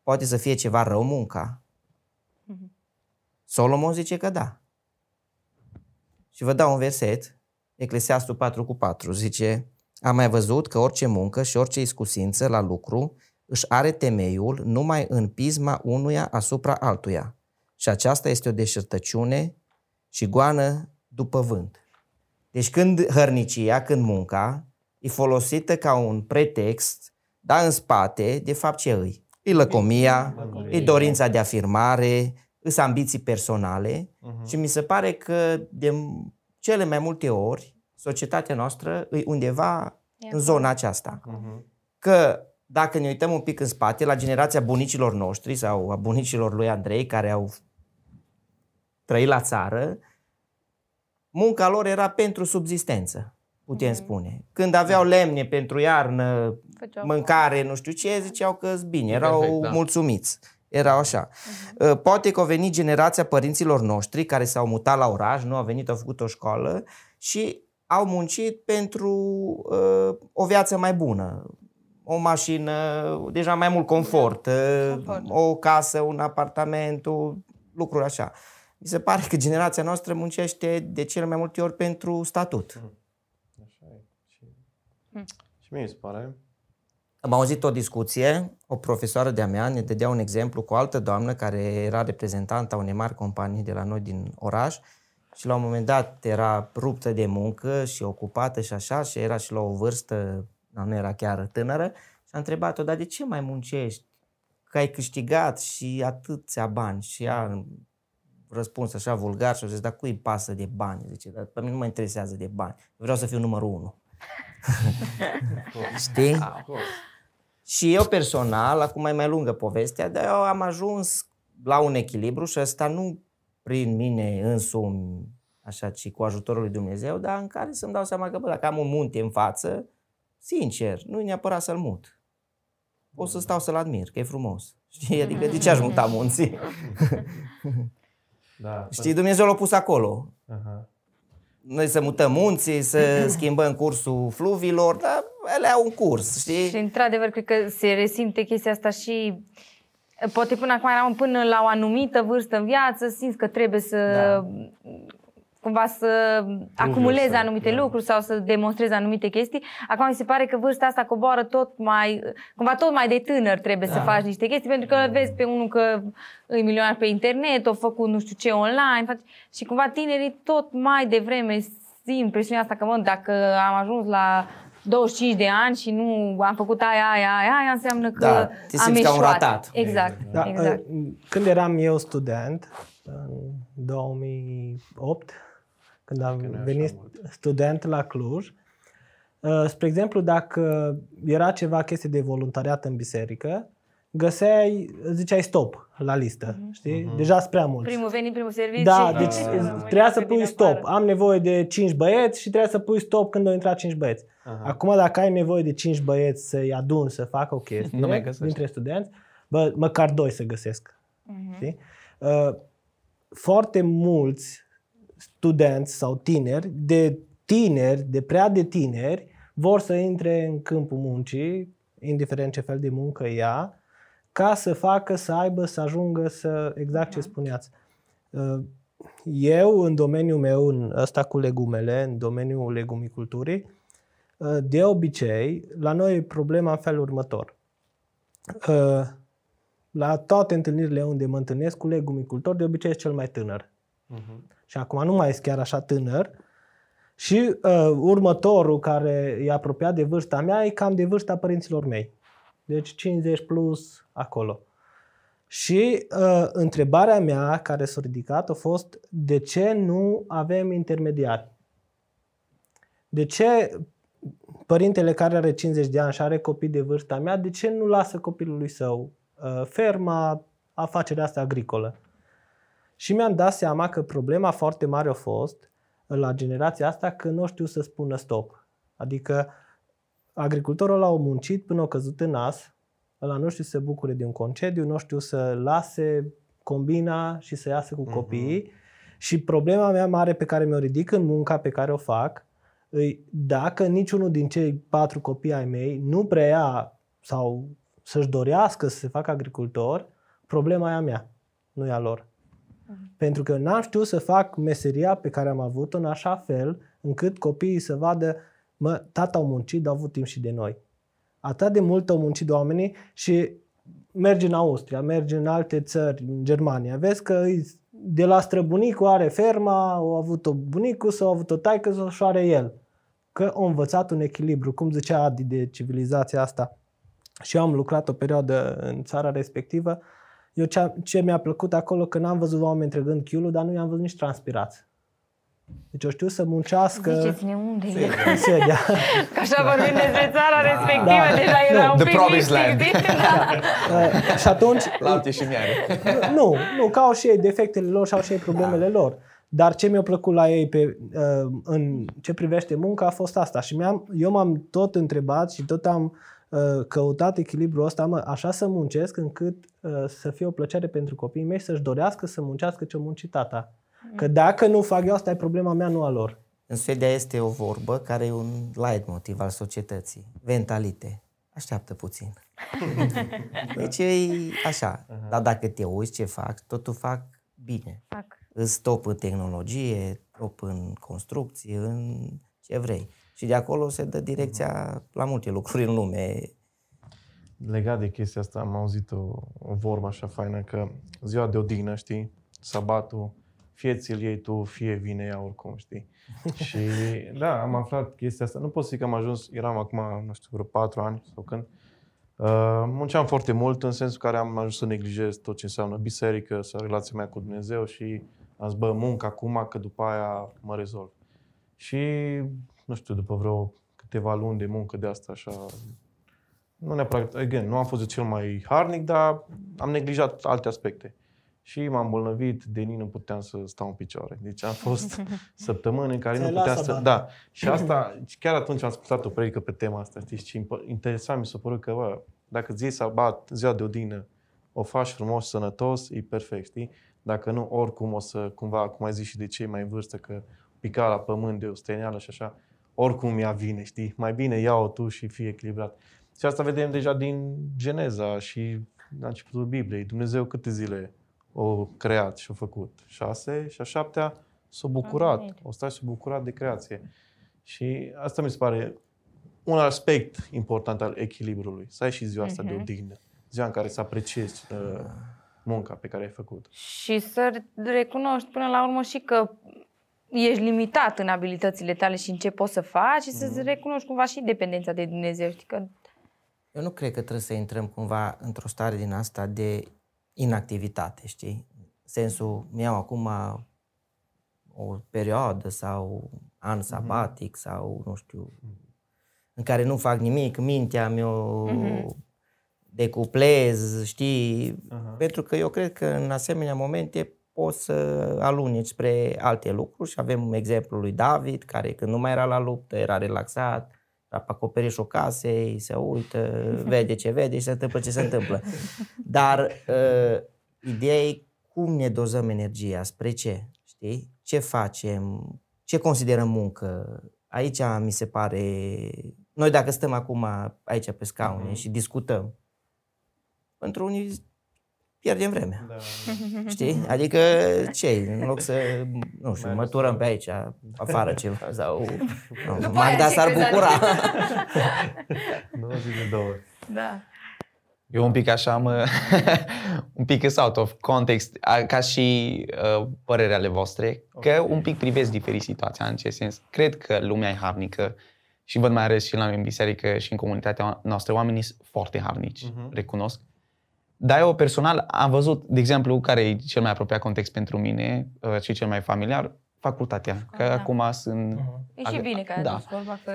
poate să fie ceva rău munca? Solomon zice că da. Și vă dau un verset, Eclesiastul 4 cu 4, zice Am mai văzut că orice muncă și orice iscusință la lucru își are temeiul numai în pisma unuia asupra altuia. Și aceasta este o deșertăciune și goană după vânt. Deci când hărnicia, când munca, e folosită ca un pretext, dar în spate, de fapt ce îi? E lăcomia, e dorința de afirmare, îs ambiții personale și mi se pare că de cele mai multe ori societatea noastră e undeva în zona aceasta. Că dacă ne uităm un pic în spate, la generația bunicilor noștri sau a bunicilor lui Andrei care au trăit la țară, munca lor era pentru subzistență. putem spune. Când aveau lemne pentru iarnă, Făceau mâncare, nu știu ce, ziceau că bine, erau Perfect, da. mulțumiți. Erau așa. Uh, Poate că a venit generația părinților noștri care s-au mutat la oraș, nu au venit, au făcut o școală și au muncit pentru uh, o viață mai bună. O mașină, deja mai mult confort, uh, Confort. o casă, un apartament, o, lucruri așa. Mi se pare că generația noastră muncește de cele mai multe ori pentru statut. Așa e. Și, și mie mi se pare. Am auzit o discuție, o profesoară de-a mea ne dădea un exemplu cu o altă doamnă care era reprezentanta unei mari companii de la noi din oraș și la un moment dat era ruptă de muncă și ocupată și așa și era și la o vârstă, nu nu era chiar tânără și a întrebat-o, dar de ce mai muncești? Că ai câștigat și atâția bani și ea răspuns așa vulgar și a zis, dar cui îi pasă de bani? Zice, dar pe mine nu mă interesează de bani, vreau să fiu numărul unu. [LAUGHS] Știi? Și eu personal, acum e mai lungă povestea, dar eu am ajuns la un echilibru și ăsta nu prin mine însumi, așa, ci cu ajutorul lui Dumnezeu, dar în care să-mi dau seama că, bă, dacă am un munte în față, sincer, nu e neapărat să-l mut. O să stau să-l admir, că e frumos. Știi? Adică de ce aș muta munții? Da. [LAUGHS] Știi, Dumnezeu l-a pus acolo. Aha. Noi să mutăm munții, să [LAUGHS] schimbăm cursul fluvilor, dar ele au un curs, știi? Și într-adevăr, cred că se resimte chestia asta și poate până acum eram până la o anumită vârstă în viață, simți că trebuie să Da. Cumva să acumulezi să- anumite da. lucruri sau să demonstrezi anumite chestii. Acum mi se pare că vârsta asta coboară tot mai, cumva tot mai de tânăr trebuie Da. să faci niște chestii, pentru că îl vezi pe unul că îi milionar pe internet, o făcut nu știu ce online face, și cumva tinerii tot mai devreme simt presiunea asta că, mă, dacă am ajuns la 25 de ani și nu am făcut aia, aia, aia, aia înseamnă că Da, te am simți ca un eșuat. ratat. Exact, Da, exact. uh, Când eram eu student, în 2008, când am nu e așa venit mult. student la Cluj, uh, spre exemplu, dacă era ceva chestie de voluntariat în biserică, găseai, ziceai stop la listă, știi? Deja sunt prea mulți. Primul venit, primul serviciu. Da, și- deci [LAUGHS] primul trebuia să venit pui din stop. afară. Am nevoie de 5 băieți și trebuie să pui stop când au intrat 5 băieți. Aha. Acum dacă ai nevoie de 5 băieți să-i adun să facă o chestie Nu mai găsești. dintre studenți, bă, măcar doi să găsesc. Mhm. Știi? Uh, foarte mulți studenți sau tineri, de tineri, de prea de tineri, vor să intre în câmpul muncii, indiferent ce fel de muncă ia, ca să facă, să aibă, să ajungă să, exact ce spuneați. Uh, Eu, în domeniul meu, în ăsta cu legumele, în domeniul legumiculturii, uh, de obicei, la noi e problema în felul următor. Uh, La toate întâlnirile unde mă întâlnesc cu legumicultor, de obicei e cel mai tânăr. Mhm. Și acum nu mai e chiar așa tânăr. Și uh, următorul care e apropiat de vârsta mea e cam de vârsta părinților mei. Deci 50 plus acolo. Și uh, întrebarea mea care s-a ridicat a fost de ce nu avem intermediari? De ce părintele care are 50 de ani și are copii de vârsta mea, de ce nu lasă copilului său uh, ferma, afacerea asta agricolă? Și mi-am dat seama că problema foarte mare a fost la generația asta că nu știu să spună stop. Adică agricultorul ăla a muncit până a căzut în nas, ăla nu știu să se bucure de un concediu, nu știu să lase combina și să iasă cu copiii. Și problema mea mare pe care mi-o ridic în munca pe care o fac, îi, dacă niciunul din cei patru copii ai mei nu preia sau să-și dorească să se facă agricultor, problema e a mea, nu e a lor. Pentru că n-am știut să fac meseria pe care am avut-o în așa fel încât copiii să vadă, mă, tata au muncit, dar au avut timp și de noi. Atât de mult au muncit oamenii și mergi în Austria, mergi în alte țări, în Germania, vezi că îi- de la străbunicul are ferma, au avut-o bunicul sau au avut-o taică sau și are el. Că au învățat un echilibru, cum zicea Adi de civilizația asta. Și eu am lucrat o perioadă în țara respectivă. Eu ce, ce mi-a plăcut acolo, că n-am văzut oameni trăgând chiulul, dar nu i-am văzut nici transpirați. Deci eu știu să muncească Ziceți-ne unde e. în Suedia. [LAUGHS] Că așa vorbim despre țara respectivă, Da. deja era un The pic promised land. lipsic, [LAUGHS] da. Uh, și atunci, Lapte și miare. nu, nu, că au și ei defectele lor și au și ei problemele lor. Dar ce mi-a plăcut la ei pe, uh, în ce privește munca a fost asta. Și mi-am, eu m-am tot întrebat și tot am uh, căutat echilibrul ăsta, mă, așa să muncesc încât uh, să fie o plăcere pentru copiii mei să-și dorească să muncească ce-o munci tata. Că dacă nu fac eu, asta e problema mea, nu a lor. În Suedia este o vorbă care e un light motiv al societății. Ventalite. Așteaptă puțin. [LAUGHS] deci e așa. Dar dacă te uiți ce fac, totul fac bine. Fac. Îți top în tehnologie, top în construcție, în ce vrei. Și de acolo se dă direcția la multe lucruri în lume. Legat de chestia asta, am auzit o, o vorbă așa faină că ziua de odihnă, știi, sabatul, fie ți-l iei tu, fie vine ea oricum, știi? [LAUGHS] și da, am aflat chestia asta. Nu pot să zic că am ajuns, eram acum, nu știu, vreo patru ani sau când. Uh, munceam foarte mult în sensul care am ajuns să neglijez tot ce înseamnă biserică sau relația mea cu Dumnezeu și am zis, bă, muncă acum, că după aia mă rezolv. Și, nu știu, după vreo câteva luni de muncă de asta, așa, nu neapărat, again, nu am fost de cel mai harnic, dar am neglijat alte aspecte. Și m-am îmbolnăvit, de nici nu puteam să stau în picioare. Deci am fost [LAUGHS] săptămâni în care Ți-ai nu luat puteam să... sabat. Da. Și asta, chiar atunci am ascultat o predică pe tema asta, știi, și imp- interesant mi s-a părut că, bă, dacă îți iei sabat, ziua de odihnă, o faci frumos, sănătos, e perfect, știi? Dacă nu, oricum o să, cumva, cum ai zis și de cei mai în vârstă, că pica la pământ de o stăineală și așa, oricum ea vine, știi? Mai bine ia-o tu și fie echilibrat. Și asta vedem deja din Geneza și la începutul Bibliei. Dumnezeu câte zile o creat și o făcut? Șase și a șaptea s-a bucurat. Amin. O stat și s-a bucurat de creație. Și asta mi se pare un aspect important al echilibrului. Să ai și ziua asta de Mhm. odihnă. Ziua în care să apreciezi uh, munca pe care ai făcut. Și să recunoști până la urmă și că ești limitat în abilitățile tale și în ce poți să faci și să-ți recunoști cumva și dependența de Dumnezeu. Știi că Eu nu cred că trebuie să intrăm cumva într-o stare din asta de inactivitate, știi? Sensul, mi-au acum o perioadă sau an sabatic sau nu știu, în care nu fac nimic, mintea mi-o decuplez, știi? Pentru că eu cred că în asemenea momente poți să aluneci spre alte lucruri și avem exemplul lui David, care când nu mai era la luptă, era relaxat, era pe acoperișul casei, se uită, [LAUGHS] vede ce vede și se întâmplă ce se întâmplă. Dar uh, ideea e cum ne dozăm energia, spre ce, știi? Ce facem, ce considerăm muncă. Aici mi se pare... Noi dacă stăm acum aici pe scaune și discutăm, pentru unii pierdem vremea. Da. Știi? Adică ce În loc să, nu știu, măturăm pe aici, afară ceva sau... Nu, aia Magda ce s-ar crezi, bucura. 20 [LAUGHS] de două. da. Eu un pic așa mă, [LAUGHS] un pic is out of context, a- ca și uh, părerea ale voastre, că un pic privesc diferit situația, în ce sens. Cred că lumea e harnică și văd mai ales și la noi în biserică și în comunitatea noastră, oamenii sunt foarte harnici, Mhm. recunosc. Dar eu personal am văzut, de exemplu, care e cel mai apropiat context pentru mine uh, și cel mai familiar, facultatea. Că da. acum sunt... E și bine că ai Da. adus vorba că...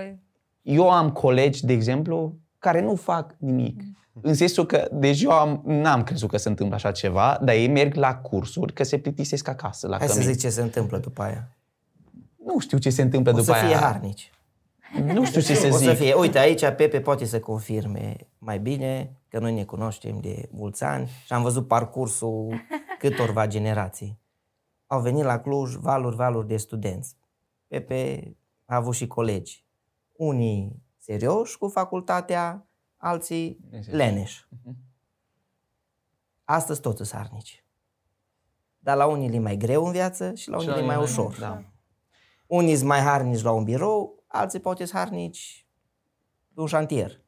Eu am colegi, de exemplu, care nu fac nimic. În sensul că, deci eu am, n-am crezut că se întâmplă așa ceva, dar ei merg la cursuri că se plictisesc acasă la Hai să cămin. zic ce se întâmplă după aia. Nu știu ce se întâmplă O după să fie aia. harnici. Nu știu ce să O zic. să fie, uite, aici Pepe poate să confirme mai bine că noi ne cunoaștem de mulți ani și am văzut parcursul [LAUGHS] câtorva generații. Au venit la Cluj valuri, valuri de studenți. Pepe a avut și colegi. Unii serioși cu facultatea, alții leneși. Astăzi toți sunt harnici. Dar la unii le e mai greu în viață și la unii le e mai ușor. Da. Unii sunt mai harnici la un birou, alții poate sunt harnici pe un șantier.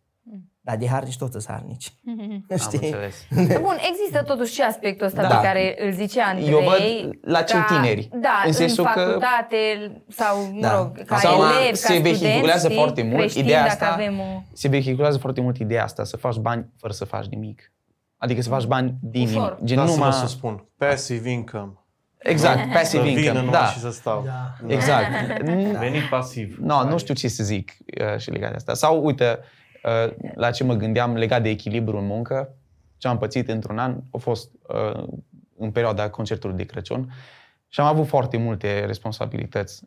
Dar de harnici toți sunt harnici. [LAUGHS] Am Știi? înțeles. [LAUGHS] Bun, există totuși și aspectul ăsta Da. pe care îl zicea Andrei. Eu văd la cei ca- tineri. Da, În în, sensul că- facultate sau, mă Da. rog, ca Sau elevi, ca se studenți, vehiculează știi, foarte mult creștini, ideea dacă asta. avem o... Se vehiculează foarte mult ideea asta, să faci bani fără să faci nimic. Adică să faci bani din Ușor. nimic. Gen Da, să numai... vă să spun. Passive income. Exact, Să passive vină income. numai Da, și să stau. Da. exact. [LAUGHS] Venit pasiv. No, nu știu ce să zic uh, și legat de asta. Sau, uite, uh, la ce mă gândeam legat de echilibru în muncă, ce am pățit într-un an a fost uh, în perioada concertului de Crăciun Și am avut foarte multe responsabilități.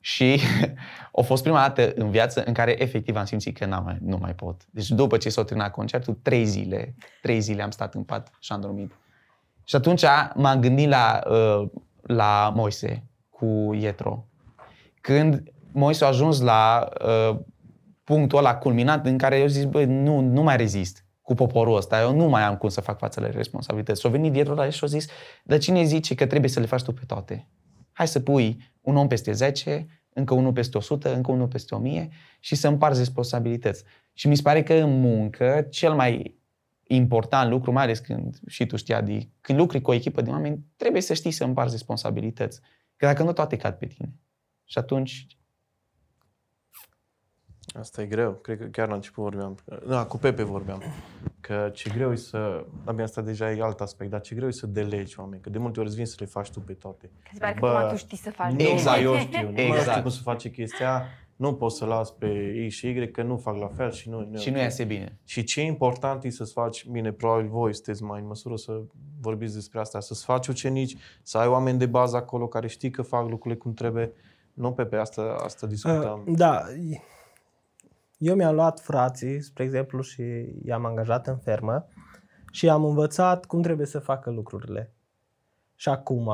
Și [LAUGHS] a fost prima dată în viață în care efectiv am simțit că n-am mai, nu mai pot. Deci după ce s-a terminat concertul, trei zile, trei zile am stat în pat și am dormit. Și atunci m-am gândit la, uh, la Moise cu Ietro. Când Moise a ajuns la uh, punctul ăla culminat în care eu zis, băi, nu, nu mai rezist cu poporul ăsta, eu nu mai am cum să fac față la responsabilități. Și-a venit Ietro la și a zis, dar cine zice că trebuie să le faci tu pe toate? Hai să pui un om peste 10, încă unul peste 100, încă unul peste 1000 și să împarți responsabilități. Și mi se pare că în muncă cel mai important lucru, mai ales când și tu știi, Adi, când lucri cu o echipă de oameni, trebuie să știi să împarți responsabilități. Că dacă nu, toate cad pe tine. Și atunci Asta e greu. Cred că chiar la început vorbeam. Da, cu Pepe vorbeam. Că ce greu e să... Abia asta deja e alt aspect, dar ce greu e să delegi oameni. Că de multe ori îți vin să le faci tu pe toate. Că se pare că Bă, acum tu știi să faci. Nu, Exact. dar eu știu. Nu Exact. știu cum să face chestia. Nu pot să las pe X și Y, că nu fac la fel și nu, nu e și ok. nu iese bine. Și ce e important e să-ți faci, bine, probabil voi sunteți mai în măsură să vorbiți despre asta, să-ți faci ucenici, să ai oameni de bază acolo care știi că fac lucrurile cum trebuie. Nu, Pepe, asta, asta discutam. Uh, da. Eu mi-am luat frații, spre exemplu, și i-am angajat în fermă și am învățat cum trebuie să facă lucrurile. Și acum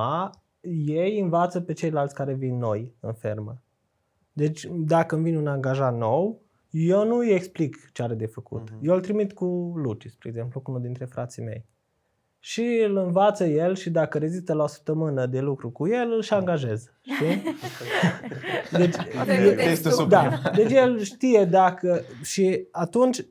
ei învață pe ceilalți care vin noi în fermă. Deci dacă îmi vine un angajat nou, eu nu îi explic ce are de făcut. Mhm. Eu îl trimit cu Luci, spre exemplu, cu unul dintre frații mei. Și îl învață el și dacă rezistă la o săptămână de lucru cu el, îl și angajez. Știi? [LAUGHS] Deci, e- Textul suprem. da, deci el știe dacă și atunci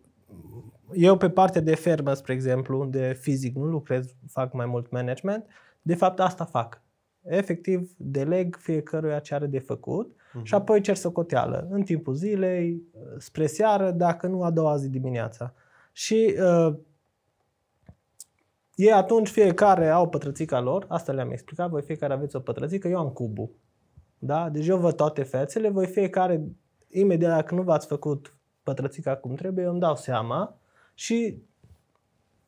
eu pe partea de fermă, spre exemplu, unde fizic nu lucrez, fac mai mult management, de fapt asta fac. Efectiv, deleg fiecăruia ce are de făcut Mhm. și apoi cer socoteală în timpul zilei, spre seară, dacă nu a doua zi dimineața. Și uh, ei atunci fiecare au pătrățica lor, asta le-am explicat, voi fiecare aveți o pătrățică, eu am cubul. Da? Deci eu văd toate fețele, voi fiecare, imediat dacă nu v-ați făcut pătrățica cum trebuie, eu îmi dau seama și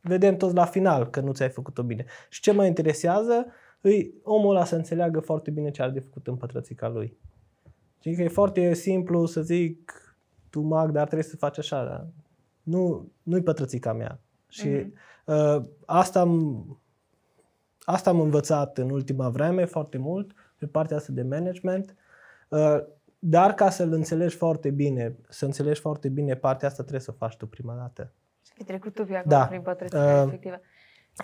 vedem toți la final că nu ți-ai făcut-o bine. Și ce mă interesează, îi omul ăla să înțeleagă foarte bine ce are de făcut în pătrățica lui. Știi că e foarte simplu să zic, tu mag, dar trebuie să faci așa. Dar nu, nu-i pătrățica mea. Și Mhm. Uh, asta am, asta am învățat în ultima vreme foarte mult pe partea asta de management. Uh, dar ca să-l înțelegi foarte bine, să înțelegi foarte bine partea asta trebuie să o faci tu prima dată. Și fi trecut tu pe acolo Da. prin pătrățica Uh, respectivă.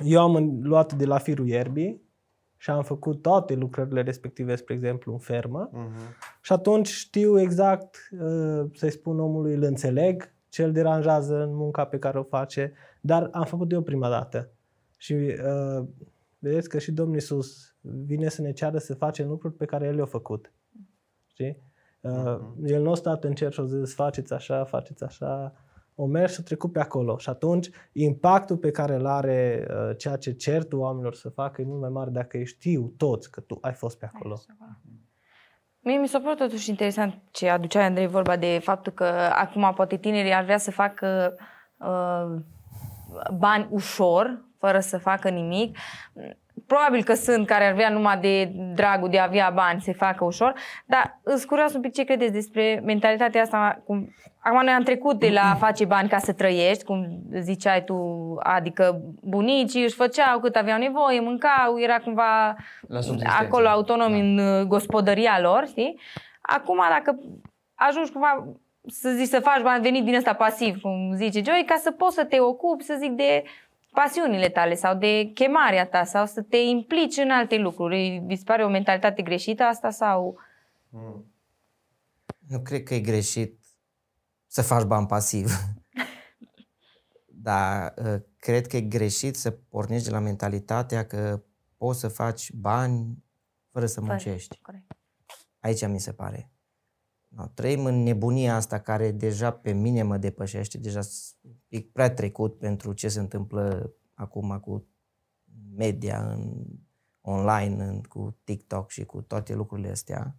Eu am în- luat de la firul ierbii și am făcut toate lucrările respective, spre exemplu, în fermă. Mhm. Și atunci știu exact, uh, să-i spun omului, îl înțeleg, ce îl deranjează în munca pe care o face, dar am făcut eu prima dată. Și uh, vedeți că și Domnul Iisus vine să ne ceară să facem lucruri pe care El le-a făcut. Știi? Uh, Mhm. El nu a stat în cer și a zis, faceți așa, faceți așa, o mers și a trecut pe acolo. Și atunci impactul pe care îl are uh, ceea ce cer tu oamenilor să facă e mult mai mare dacă ei știu toți că tu ai fost pe acolo. Mie mi s-a părut totuși interesant ce aducea Andrei vorba de faptul că acum poate tinerii ar vrea să facă uh, bani ușor, fără să facă nimic. Probabil că sunt care ar vrea numai de dragul de a avea bani să facă ușor, dar îți curios un pic ce credeți despre mentalitatea asta. Cum... Acum noi am trecut de la a face bani ca să trăiești, cum ziceai tu, adică bunicii își făceau cât aveau nevoie, mâncau, era cumva La subsistență. acolo autonomi Da. în uh, gospodăria lor, știi? Acum dacă ajungi cumva să zici să faci bani venit din ăsta pasiv, cum zice Joy, ca să poți să te ocupi, să zic, de pasiunile tale sau de chemarea ta sau să te implici în alte lucruri. Vi se pare o mentalitate greșită asta sau... Mhm. Nu cred că e greșit să faci bani pasiv. [LAUGHS] Dar uh, cred că e greșit să pornești de la mentalitatea că poți să faci bani fără să muncești. Corect. Aici mi se pare. No, trăim în nebunia asta care deja pe mine mă depășește, deja s- un pic prea trecut pentru ce se întâmplă acum cu media în online, în, cu TikTok și cu toate lucrurile astea,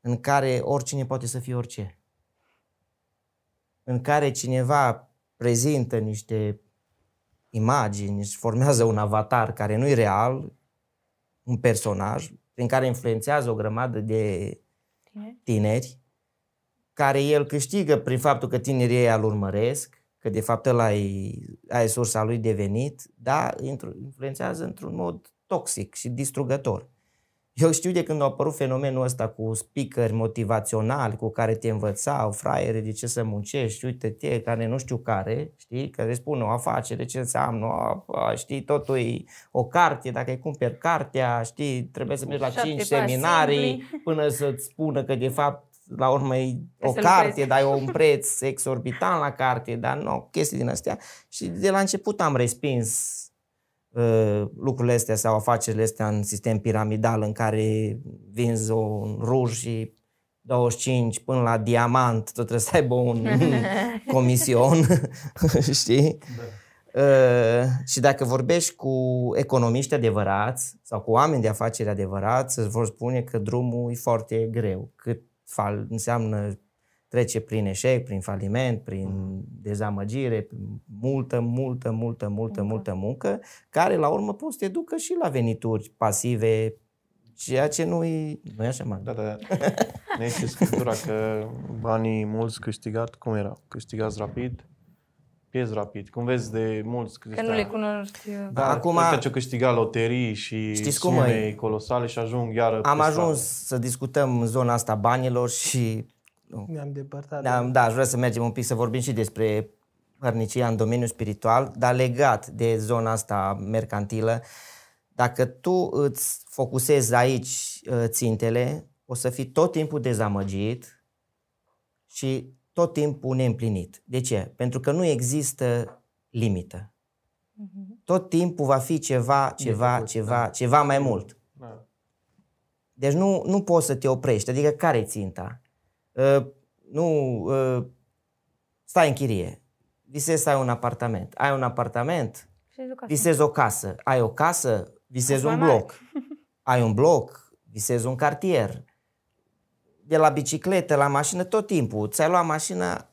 în care oricine poate să fie orice. În care cineva prezintă niște imagini, își formează un avatar care nu e real, un personaj prin care influențează o grămadă de Tineri? tineri, care el câștigă prin faptul că tinerii ei îl urmăresc, că de fapt ăla e, aia e sursa lui de venit, dar intru- influențează într-un mod toxic și distrugător. Eu știu de când a apărut fenomenul ăsta cu speakeri motivaționali cu care te învățau, fraiere, de ce să muncești, uite-te, care nu știu care, știi, care spun o afacere, ce înseamnă, a, a, știi, totul e o carte, dacă îi cumperi cartea, știi, trebuie să mergi la Șapte cinci pași seminarii simpli. până să-ți spună că de fapt la urmă e o să carte, lucrezi. dar e un preț exorbitant la carte, dar nu, chestii din astea. Și de la început am respins uh, lucrurile astea sau afacerile astea în sistem piramidal în care vinzi un ruj și 25 până la diamant, tot trebuie să aibă un [LAUGHS] comision, [LAUGHS] știi? Uh, și dacă vorbești cu economiști adevărați sau cu oameni de afaceri adevărați, îți vor spune că drumul e foarte greu. Cât fal- înseamnă trece prin eșec, prin faliment, prin dezamăgire, prin multă, multă, multă, multă, multă muncă, care la urmă poți să te ducă și la venituri pasive, ceea ce nu e, nu e așa, Magda? Da, da, da. Ne este scriptura că banii mulți câștigat, cum era? Câștigați rapid, pierzi rapid. Cum vezi de mulți Că nu le cunoști. Da, acum- Uite ce câștiga loterii și Știți cum sume e? colosale și ajung iară Am pe ajuns stradă. să discutăm în zona asta banilor și Ne-am depărtat. Da, de- da, aș vrea să mergem un pic să vorbim și despre hărnicia în domeniul spiritual, dar legat de zona asta mercantilă. Dacă tu îți focusezi aici uh, țintele, o să fii tot timpul dezamăgit și tot timpul neîmplinit. De ce? Pentru că nu există limită. Tot timpul va fi ceva, ceva, făcut, ceva, da. ceva mai mult. Da. Deci nu, nu poți să te oprești. Adică care e ținta? Uh, nu, uh, stai în chirie. Visezi să ai un apartament. Ai un apartament, Și duc acasă. visezi o casă. Ai o casă, visezi Casă un mai mare. bloc. Ai un bloc, visezi un cartier. De la bicicletă la mașină, tot timpul. Ți-ai luat mașina,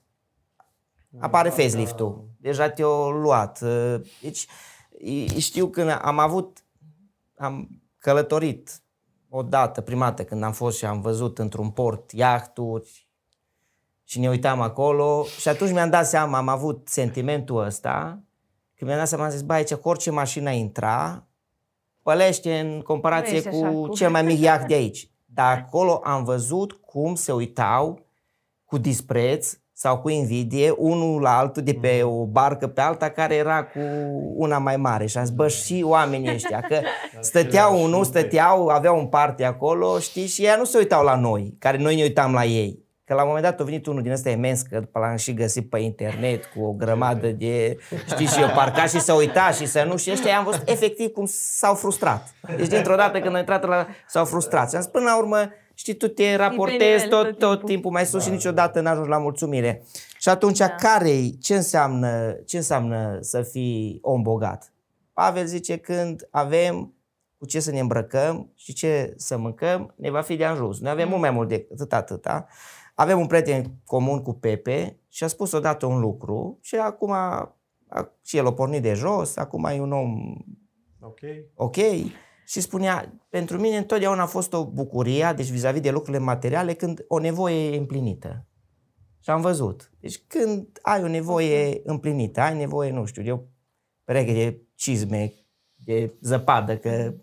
apare facelift-ul. Deja te-o luat. Uh, Deci, i- știu când am avut, am călătorit odată, prima dată când am fost și am văzut într-un port iahturi și ne uitam acolo și atunci mi-am dat seama, am avut sentimentul ăsta, când mi-am dat seama, am zis, bă, aici cu orice mașină intra, pălește în comparație ești așa, cu cu- cel mai mic iaht de aici. Dar acolo am văzut cum se uitau cu dispreț sau cu invidie unul la altul de pe o barcă pe alta care era cu una mai mare. Și am zis, bă, și oamenii ăștia, că [LAUGHS] stăteau unul, stăteau, aveau un parte acolo, știi, și ei nu se uitau la noi, care noi ne uitam la ei. Că la un moment dat a venit unul din ăsta imens, că după l-am și găsit pe internet cu o grămadă de, știi, și eu parcat și să uita și să nu, și ăștia am văzut efectiv cum s-au frustrat. Deci dintr-o dată când au intrat la, s-au frustrat. Și am zis, până la urmă, știi, tu te raportezi nivel tot, tot tot timpul. timpul mai sus și niciodată n-ajungi la mulțumire. Și atunci, da. care ce înseamnă, ce înseamnă să fii om bogat? Pavel zice, când avem cu ce să ne îmbrăcăm și ce să mâncăm, ne va fi de ajuns. Noi avem mult mai mult decât atât, atâta. Avem un prieten comun cu Pepe și a spus odată un lucru și acum a, și el a pornit de jos, acum e un om Ok. ok? Și spunea, pentru mine întotdeauna a fost o bucurie, deci vis-a-vis de lucrurile materiale, când o nevoie e împlinită. Și am văzut. Deci când ai o nevoie împlinită, ai nevoie, nu știu, de o pereche de cizme, de zăpadă, că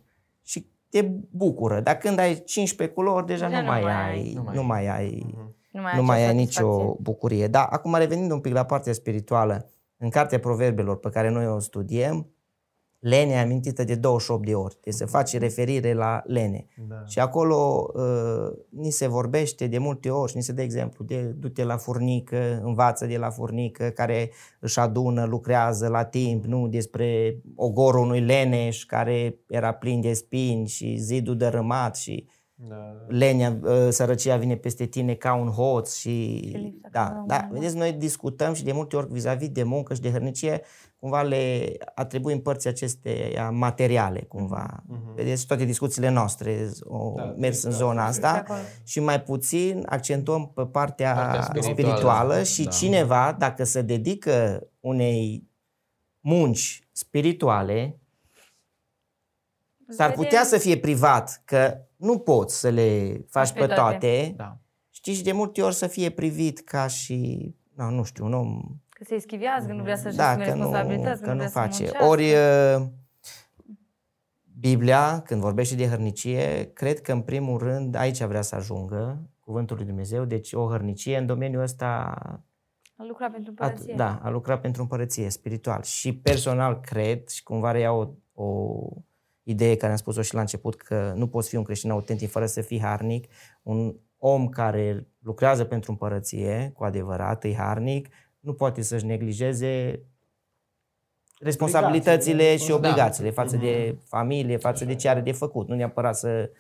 și te bucură. Dar când ai 15 culori, deja, Deja nu, nu mai mai ai, ai. nu Nu mai, mai ai, Nu mai, nu mai ai acea nicio satisfacție. bucurie. Da, acum revenind un pic la partea spirituală, în cartea proverbelor pe care noi o studiem, lene e amintită de 28 de ori. Deci se face referire la lene. Da. Și acolo uh, ni se vorbește de multe ori și ni se dă exemplu de du-te la furnică, învață de la furnică care își adună, lucrează la timp, nu despre ogorul unui leneș care era plin de spini și zidul dărâmat și Da. lenea, uh, sărăcia vine peste tine ca un hoț și... Și lipsa Da, ca un da, om. vedeți, noi discutăm și de multe ori vis-a-vis de muncă și de hărnicie, cumva le atribuim părți acestea materiale, cumva. Vedeți, toate discuțiile noastre au Da, mers în da, zona da, asta acolo. și mai puțin accentuăm pe partea, Partea spirituală, spirituală, și da. cineva, dacă se dedică unei munci spirituale, S-ar Vedem. putea să fie privat, că nu poți să le faci pe pe toate. toate. Da. Știi, și de multe ori să fie privit ca și, nu, nu știu, un om Că se schivează, că nu vrea să-și da, asume că nu, responsabilități, că nu vrea face. să muncească. Ori uh, Biblia, când vorbește de hărnicie, cred că în primul rând aici vrea să ajungă cuvântul lui Dumnezeu, deci o hărnicie în domeniul ăsta A lucrat pentru a, împărăție. da, a lucrat pentru împărăție spiritual. Și personal cred și cumva reiau o, o idee care am spus-o și la început, că nu poți fi un creștin autentic fără să fii harnic. Un om care lucrează pentru împărăție, cu adevărat, e harnic, nu poate să-și neglijeze responsabilitățile Obligațiile. și obligațiile față de familie, față de ce are de făcut. Nu neapărat să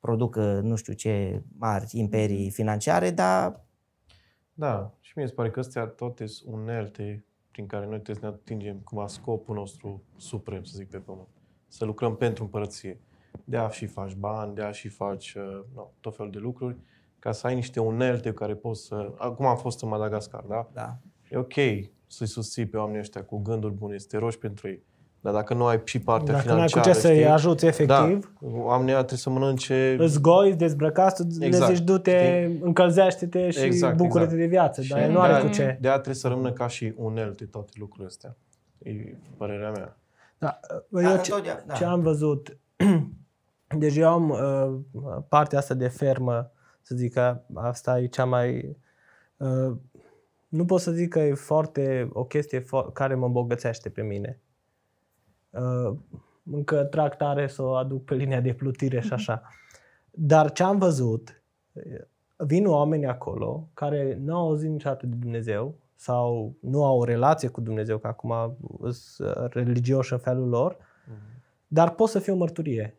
producă nu știu ce mari imperii financiare, dar Da, și mie se pare că astea toate sunt unelte prin care noi trebuie să ne atingem cumva scopul nostru suprem, să zic, pe pământ. Să lucrăm pentru împărăție. De a și faci bani, de a și faci uh, no, tot felul de lucruri, ca să ai niște unelte cu care poți să... Acum am fost în Madagascar, da? da. E ok să-i susții pe oamenii ăștia cu gânduri bune, să te rogi pentru ei. Dar dacă nu ai și partea Dacă nu ai cu financiară, ce să-i știi? ajuți efectiv, Da, oamenii ăia trebuie să mănânce... îți goi, îți dezbrăcați, tu le Exact. zici du-te, încălzește-te și Exact, bucură-te exact. de viață. Și Dar el nu are de-aia- cu ce. De-aia trebuie să rămână ca și unelte toate lucrurile astea. E părerea mea. Da, Da, eu ce, întotdeauna, da. ce am văzut, [CLEARS THROAT] deci eu am uh, partea asta de fermă, să zic că asta e cea mai... Uh, nu pot să zic că e foarte o chestie fo- care mă îmbogățește pe mine. Uh, încă trag tare să o aduc pe linia de plutire și așa. Dar ce am văzut, vin oameni acolo care nu au auzit niciodată de Dumnezeu sau nu au o relație cu Dumnezeu, că acum sunt religioși în felul lor, dar pot să fie o mărturie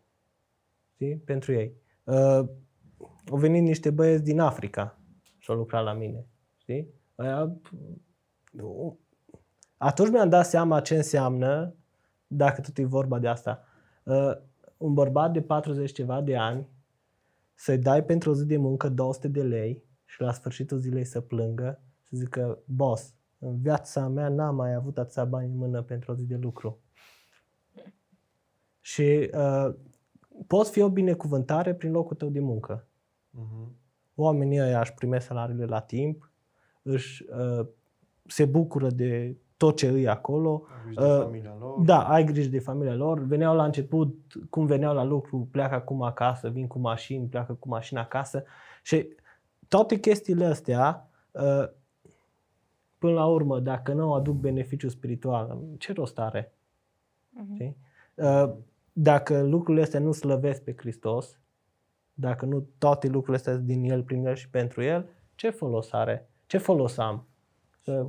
știi? pentru ei. Uh, au venit niște băieți din Africa și au lucrat la mine. Știi? Aia, nu. Atunci mi-am dat seama ce înseamnă, dacă tot e vorba de asta, uh, un bărbat de 40 ceva de ani să-i dai pentru o zi de muncă 200 de lei și la sfârșitul zilei să plângă, să zică, boss, în viața mea n-am mai avut atâția bani în mână pentru o zi de lucru. Și uh, poți fi o binecuvântare prin locul tău de muncă. Oamenii ăia își primesc salariile la timp, își, uh, se bucură de tot ce îi acolo. Grijă de Uh, familia lor. Da, ai grijă de familia lor. Veneau la început, cum veneau la lucru, pleacă acum acasă, vin cu mașini, pleacă cu mașina acasă. Și toate chestiile astea, uh, până la urmă, dacă nu aduc beneficiu spiritual, ce rost are? Știi? Uh, Dacă lucrurile astea nu slăvesc pe Hristos, dacă nu toate lucrurile astea sunt din El, prin El și pentru El, ce folos are? Ce folos am? Să,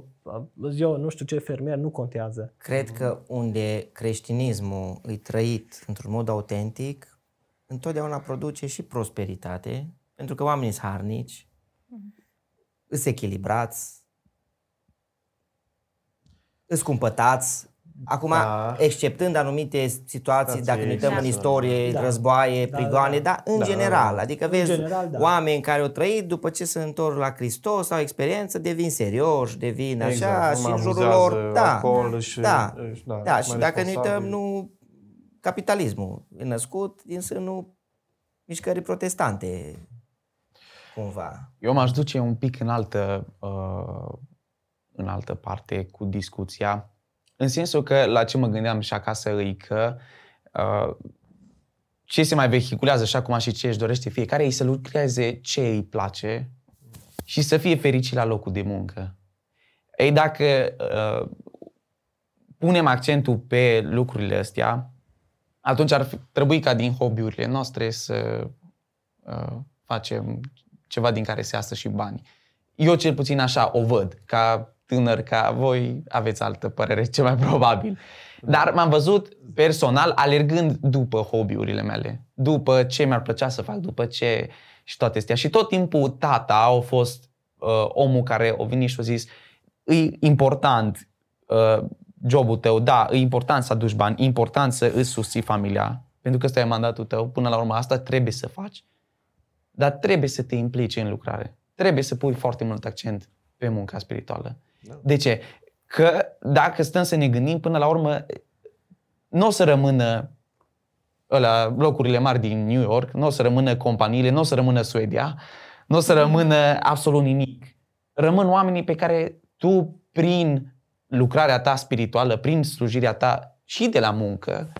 eu nu știu ce fermier, nu contează. Cred că unde creștinismul îi trăit într-un mod autentic, întotdeauna produce și prosperitate, pentru că oamenii sunt harnici, sunt echilibrați, sunt cumpătați. Acum, Da. exceptând anumite situații, dacă ne uităm în excepționale. istorie, Da. războaie, Da, prigoane, da. dar în Da, general, da. adică În vezi general, da. oameni care au trăit după ce se întorc la Hristos sau experiență, devin serioși, devin așa Exact, nu și mai în jurul abuzează lor, da, alcool și- da, și- da, da, mai și dacă ne uităm, responsabil. nu, capitalismul e născut din sânul mișcării protestante, cumva. Eu m-aș duce un pic în altă, uh, în altă parte cu discuția, în sensul că la ce mă gândeam și acasă e că uh, ce se mai vehiculează și acum și ce își dorește fiecare e să lucreze ce îi place și să fie fericit la locul de muncă. Ei, dacă uh, punem accentul pe lucrurile astea, atunci ar fi, trebui ca din hobby-urile noastre să uh, facem ceva din care se iasă și bani. Eu cel puțin așa o văd, ca tânăr, ca voi aveți altă părere, ce mai probabil. Dar m-am văzut personal alergând după hobby-urile mele, după ce mi-ar plăcea să fac, după ce și toate astea. Și tot timpul tata a fost uh, omul care a venit și a zis e important uh, jobul tău, da, e important să aduci bani, e important să îți susții familia, pentru că ăsta e mandatul tău, până la urmă asta trebuie să faci, dar trebuie să te implici în lucrare. Trebuie să pui foarte mult accent pe munca spirituală. Da. De ce? Că dacă stăm să ne gândim, până la urmă, nu o să rămână ăla, locurile mari din New York, nu o să rămână companiile, nu o să rămână Suedia, nu o să rămână absolut nimic. Rămân oamenii pe care tu, prin lucrarea ta spirituală, prin slujirea ta și de la muncă,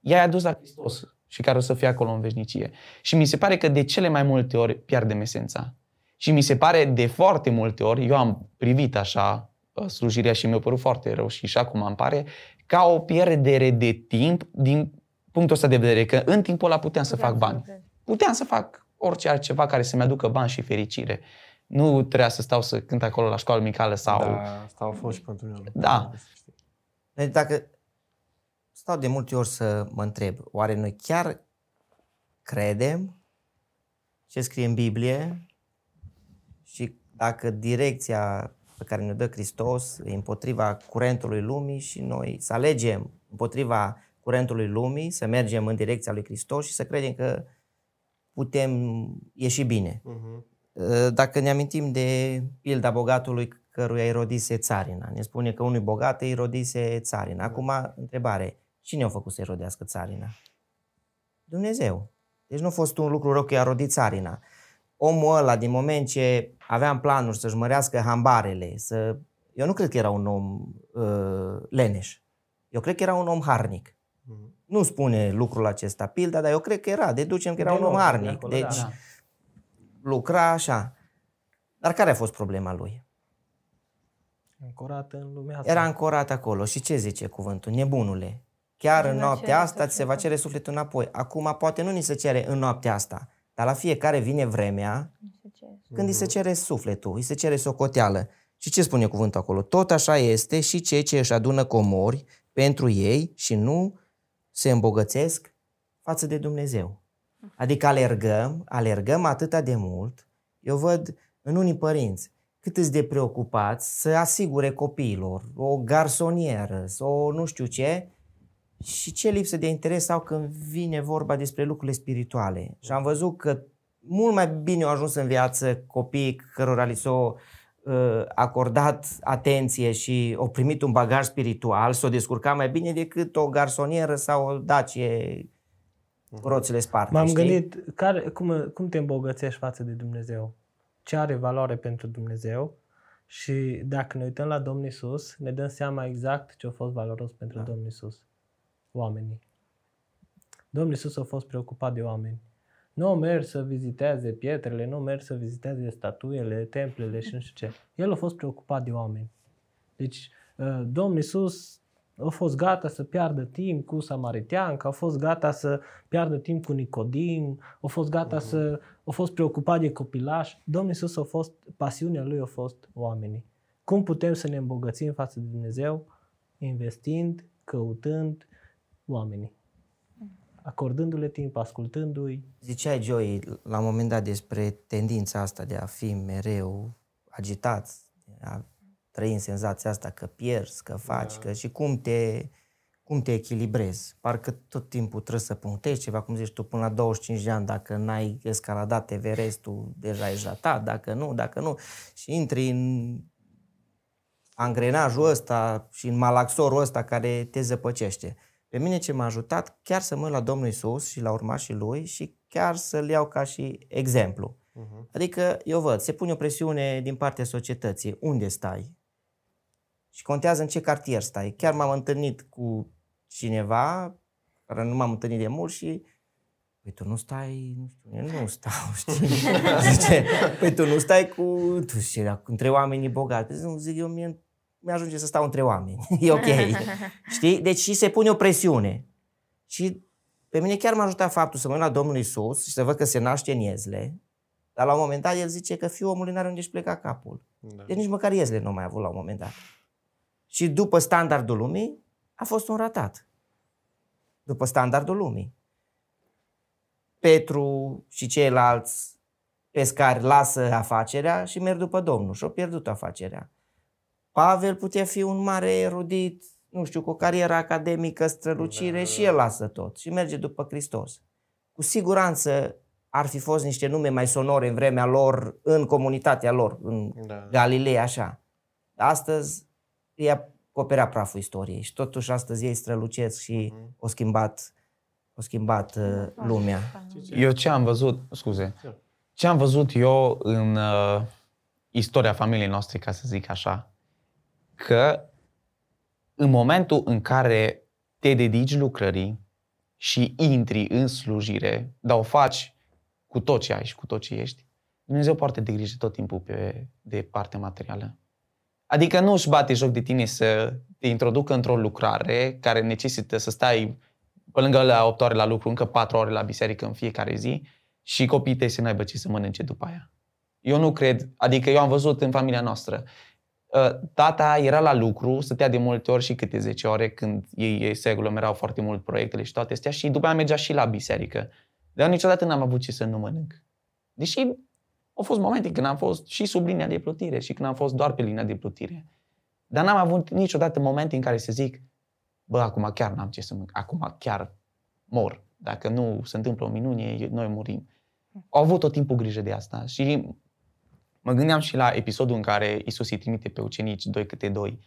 i-ai adus la Hristos și care o să fie acolo în veșnicie. Și mi se pare că de cele mai multe ori pierdem esența. Și mi se pare de foarte multe ori, eu am privit așa uh, slujirea și mi-a părut foarte rău și și acum îmi pare, ca o pierdere de timp din punctul ăsta de vedere, că în timpul ăla puteam să fac bani. Puteam să fac orice altceva care să-mi aducă bani și fericire. Nu trebuia să stau să cânt acolo la școală micală sau... Da, asta a fost și pentru mine. Da. Deci dacă stau de multe ori să mă întreb, oare noi chiar credem ce scrie în Biblie și dacă direcția pe care ne dă Hristos e împotriva curentului lumii și noi să alegem împotriva curentului lumii, să mergem în direcția lui Hristos și să credem că putem ieși bine. Uh-huh. Dacă ne amintim de pilda bogatului căruia îi rodise țarina, ne spune că unui bogat îi rodise țarina. Acum, întrebare, cine a făcut să-i rodească țarina? Dumnezeu. Deci nu a fost un lucru rău că i-a rodit țarina. Omul ăla, din moment ce avea în planuri să-și mărească hambarele, să... eu nu cred că era un om uh, leneș. Eu cred că era un om harnic. Mhm. Nu spune lucrul acesta pilda, dar eu cred că era. Deducem că era De un om nou, de harnic. acolo, Deci da. lucra așa. Dar care a fost problema lui? Ancorat în lumea asta. Era ancorat acolo. Și ce zice cuvântul? Nebunule. Chiar în În noaptea acele asta ți se va sufletul. cere sufletul înapoi. Acum poate nu ni se cere în noaptea asta, dar la fiecare vine vremea când îi se cere sufletul, îi se cere socoteală. Și ce spune cuvântul acolo? Tot așa este și cei ce își adună comori pentru ei și nu se îmbogățesc față de Dumnezeu. Adică alergăm, alergăm atâta de mult. Eu văd în unii părinți cât îți de preocupați să asigure copiilor o garsonieră sau nu știu ce și ce lipsă de interes au când vine vorba despre lucrurile spirituale. Și am văzut că mult mai bine au ajuns în viață copiii cărora li s-au uh, acordat atenție și au primit un bagaj spiritual, s-au descurcat mai bine decât o garsonieră sau o dacie roțile sparte. M-am știi? gândit, care, cum, cum te îmbogățești față de Dumnezeu? Ce are valoare pentru Dumnezeu? Și dacă ne uităm la Domnul Isus, ne dăm seama exact ce a fost valoros pentru da. Domnul Isus. Oamenii. Domnul Isus a fost preocupat de oameni. Nu a mers să viziteze pietrele, nu a mers să viziteze statuele, templele și nu știu ce. El a fost preocupat de oameni. Deci, uh, Domnul Isus a fost gata să piardă timp cu Samariteanca, a fost gata să piardă timp cu Nicodim, a fost gata să, a fost preocupat de copilaș. Domnul Isus a fost, pasiunea lui a fost oamenii. Cum putem să ne îmbogățim față de Dumnezeu? Investind, căutând oamenii. Acordându-le timp, ascultându-i. Ziceai, Joey, la un moment dat despre tendința asta de a fi mereu agitați, de a trăi în senzația asta că pierzi, că faci, da. că și cum te, cum te echilibrezi. Parcă tot timpul trebuie să punctezi ceva, cum zici tu, până la 25 de ani, dacă n-ai escaladat Everestul, deja ești ratat, dacă nu, dacă nu. Și intri în angrenajul ăsta și în malaxorul ăsta care te zăpăcește. Pe mine ce m-a ajutat chiar să mă uit la Domnul Isus și la urmașii lui și chiar să-l iau ca și exemplu. Uh-huh. Adică eu văd, se pune o presiune din partea societății. Unde stai? Și contează în ce cartier stai. Chiar m-am întâlnit cu cineva, care nu m-am întâlnit de mult și Păi tu nu stai, nu știu, eu nu stau, [LAUGHS] știi? Zice, păi tu nu stai cu, tu știi, între oamenii bogați. Zic, zic eu, mie mi-ajunge să stau între oameni. [LAUGHS] E ok. [LAUGHS] Știi? Deci și se pune o presiune. Și pe mine chiar m-a ajutat faptul să mă uit la Domnul Isus și să văd că se naște în Iezle. Dar la un moment dat el zice că fiul omului n-are unde-și pleca capul. Da. Deci nici măcar Iezle nu a mai avut la un moment dat. Și după standardul lumii, a fost un ratat. După standardul lumii. Petru și ceilalți pescari lasă afacerea și merg după Domnul și au pierdut afacerea. Pavel putea fi un mare erudit, nu știu, cu o carieră academică, strălucire da, și el lasă tot și merge după Hristos. Cu siguranță ar fi fost niște nume mai sonore în vremea lor, în comunitatea lor, în Da. Galileea, așa. Astăzi e acoperea praful istoriei și totuși astăzi ei strălucesc și Mhm. au schimbat au schimbat uh, lumea. Eu ce am văzut, scuze, ce am văzut eu în uh, istoria familiei noastre, ca să zic așa, că în momentul în care te dedici lucrării și intri în slujire, dar o faci cu tot ce ai și cu tot ce ești, Dumnezeu poartă de grijă tot timpul pe, de partea materială. Adică nu își bate joc de tine să te introducă într-o lucrare care necesită să stai pe lângă la 8 ore la lucru, încă 4 ore la biserică în fiecare zi și copiii tăi să n-aibă ce să mănânce după aia. Eu nu cred, adică eu am văzut în familia noastră, ă, tata era la lucru, stătea de multe ori și câte 10 ore când ei, ei se aglomerau foarte mult proiectele și toate astea și după aia mergea și la biserică. Dar eu niciodată n-am avut ce să nu mănânc. Deși au fost momente când am fost și sub linia de plutire și când am fost doar pe linia de plutire. Dar n-am avut niciodată momente în care să zic, bă, acum chiar n-am ce să mănânc, acum chiar mor. Dacă nu se întâmplă o minune, noi murim. Au avut tot timpul grijă de asta și mă gândeam și la episodul în care Isus îi trimite pe ucenici, doi câte doi.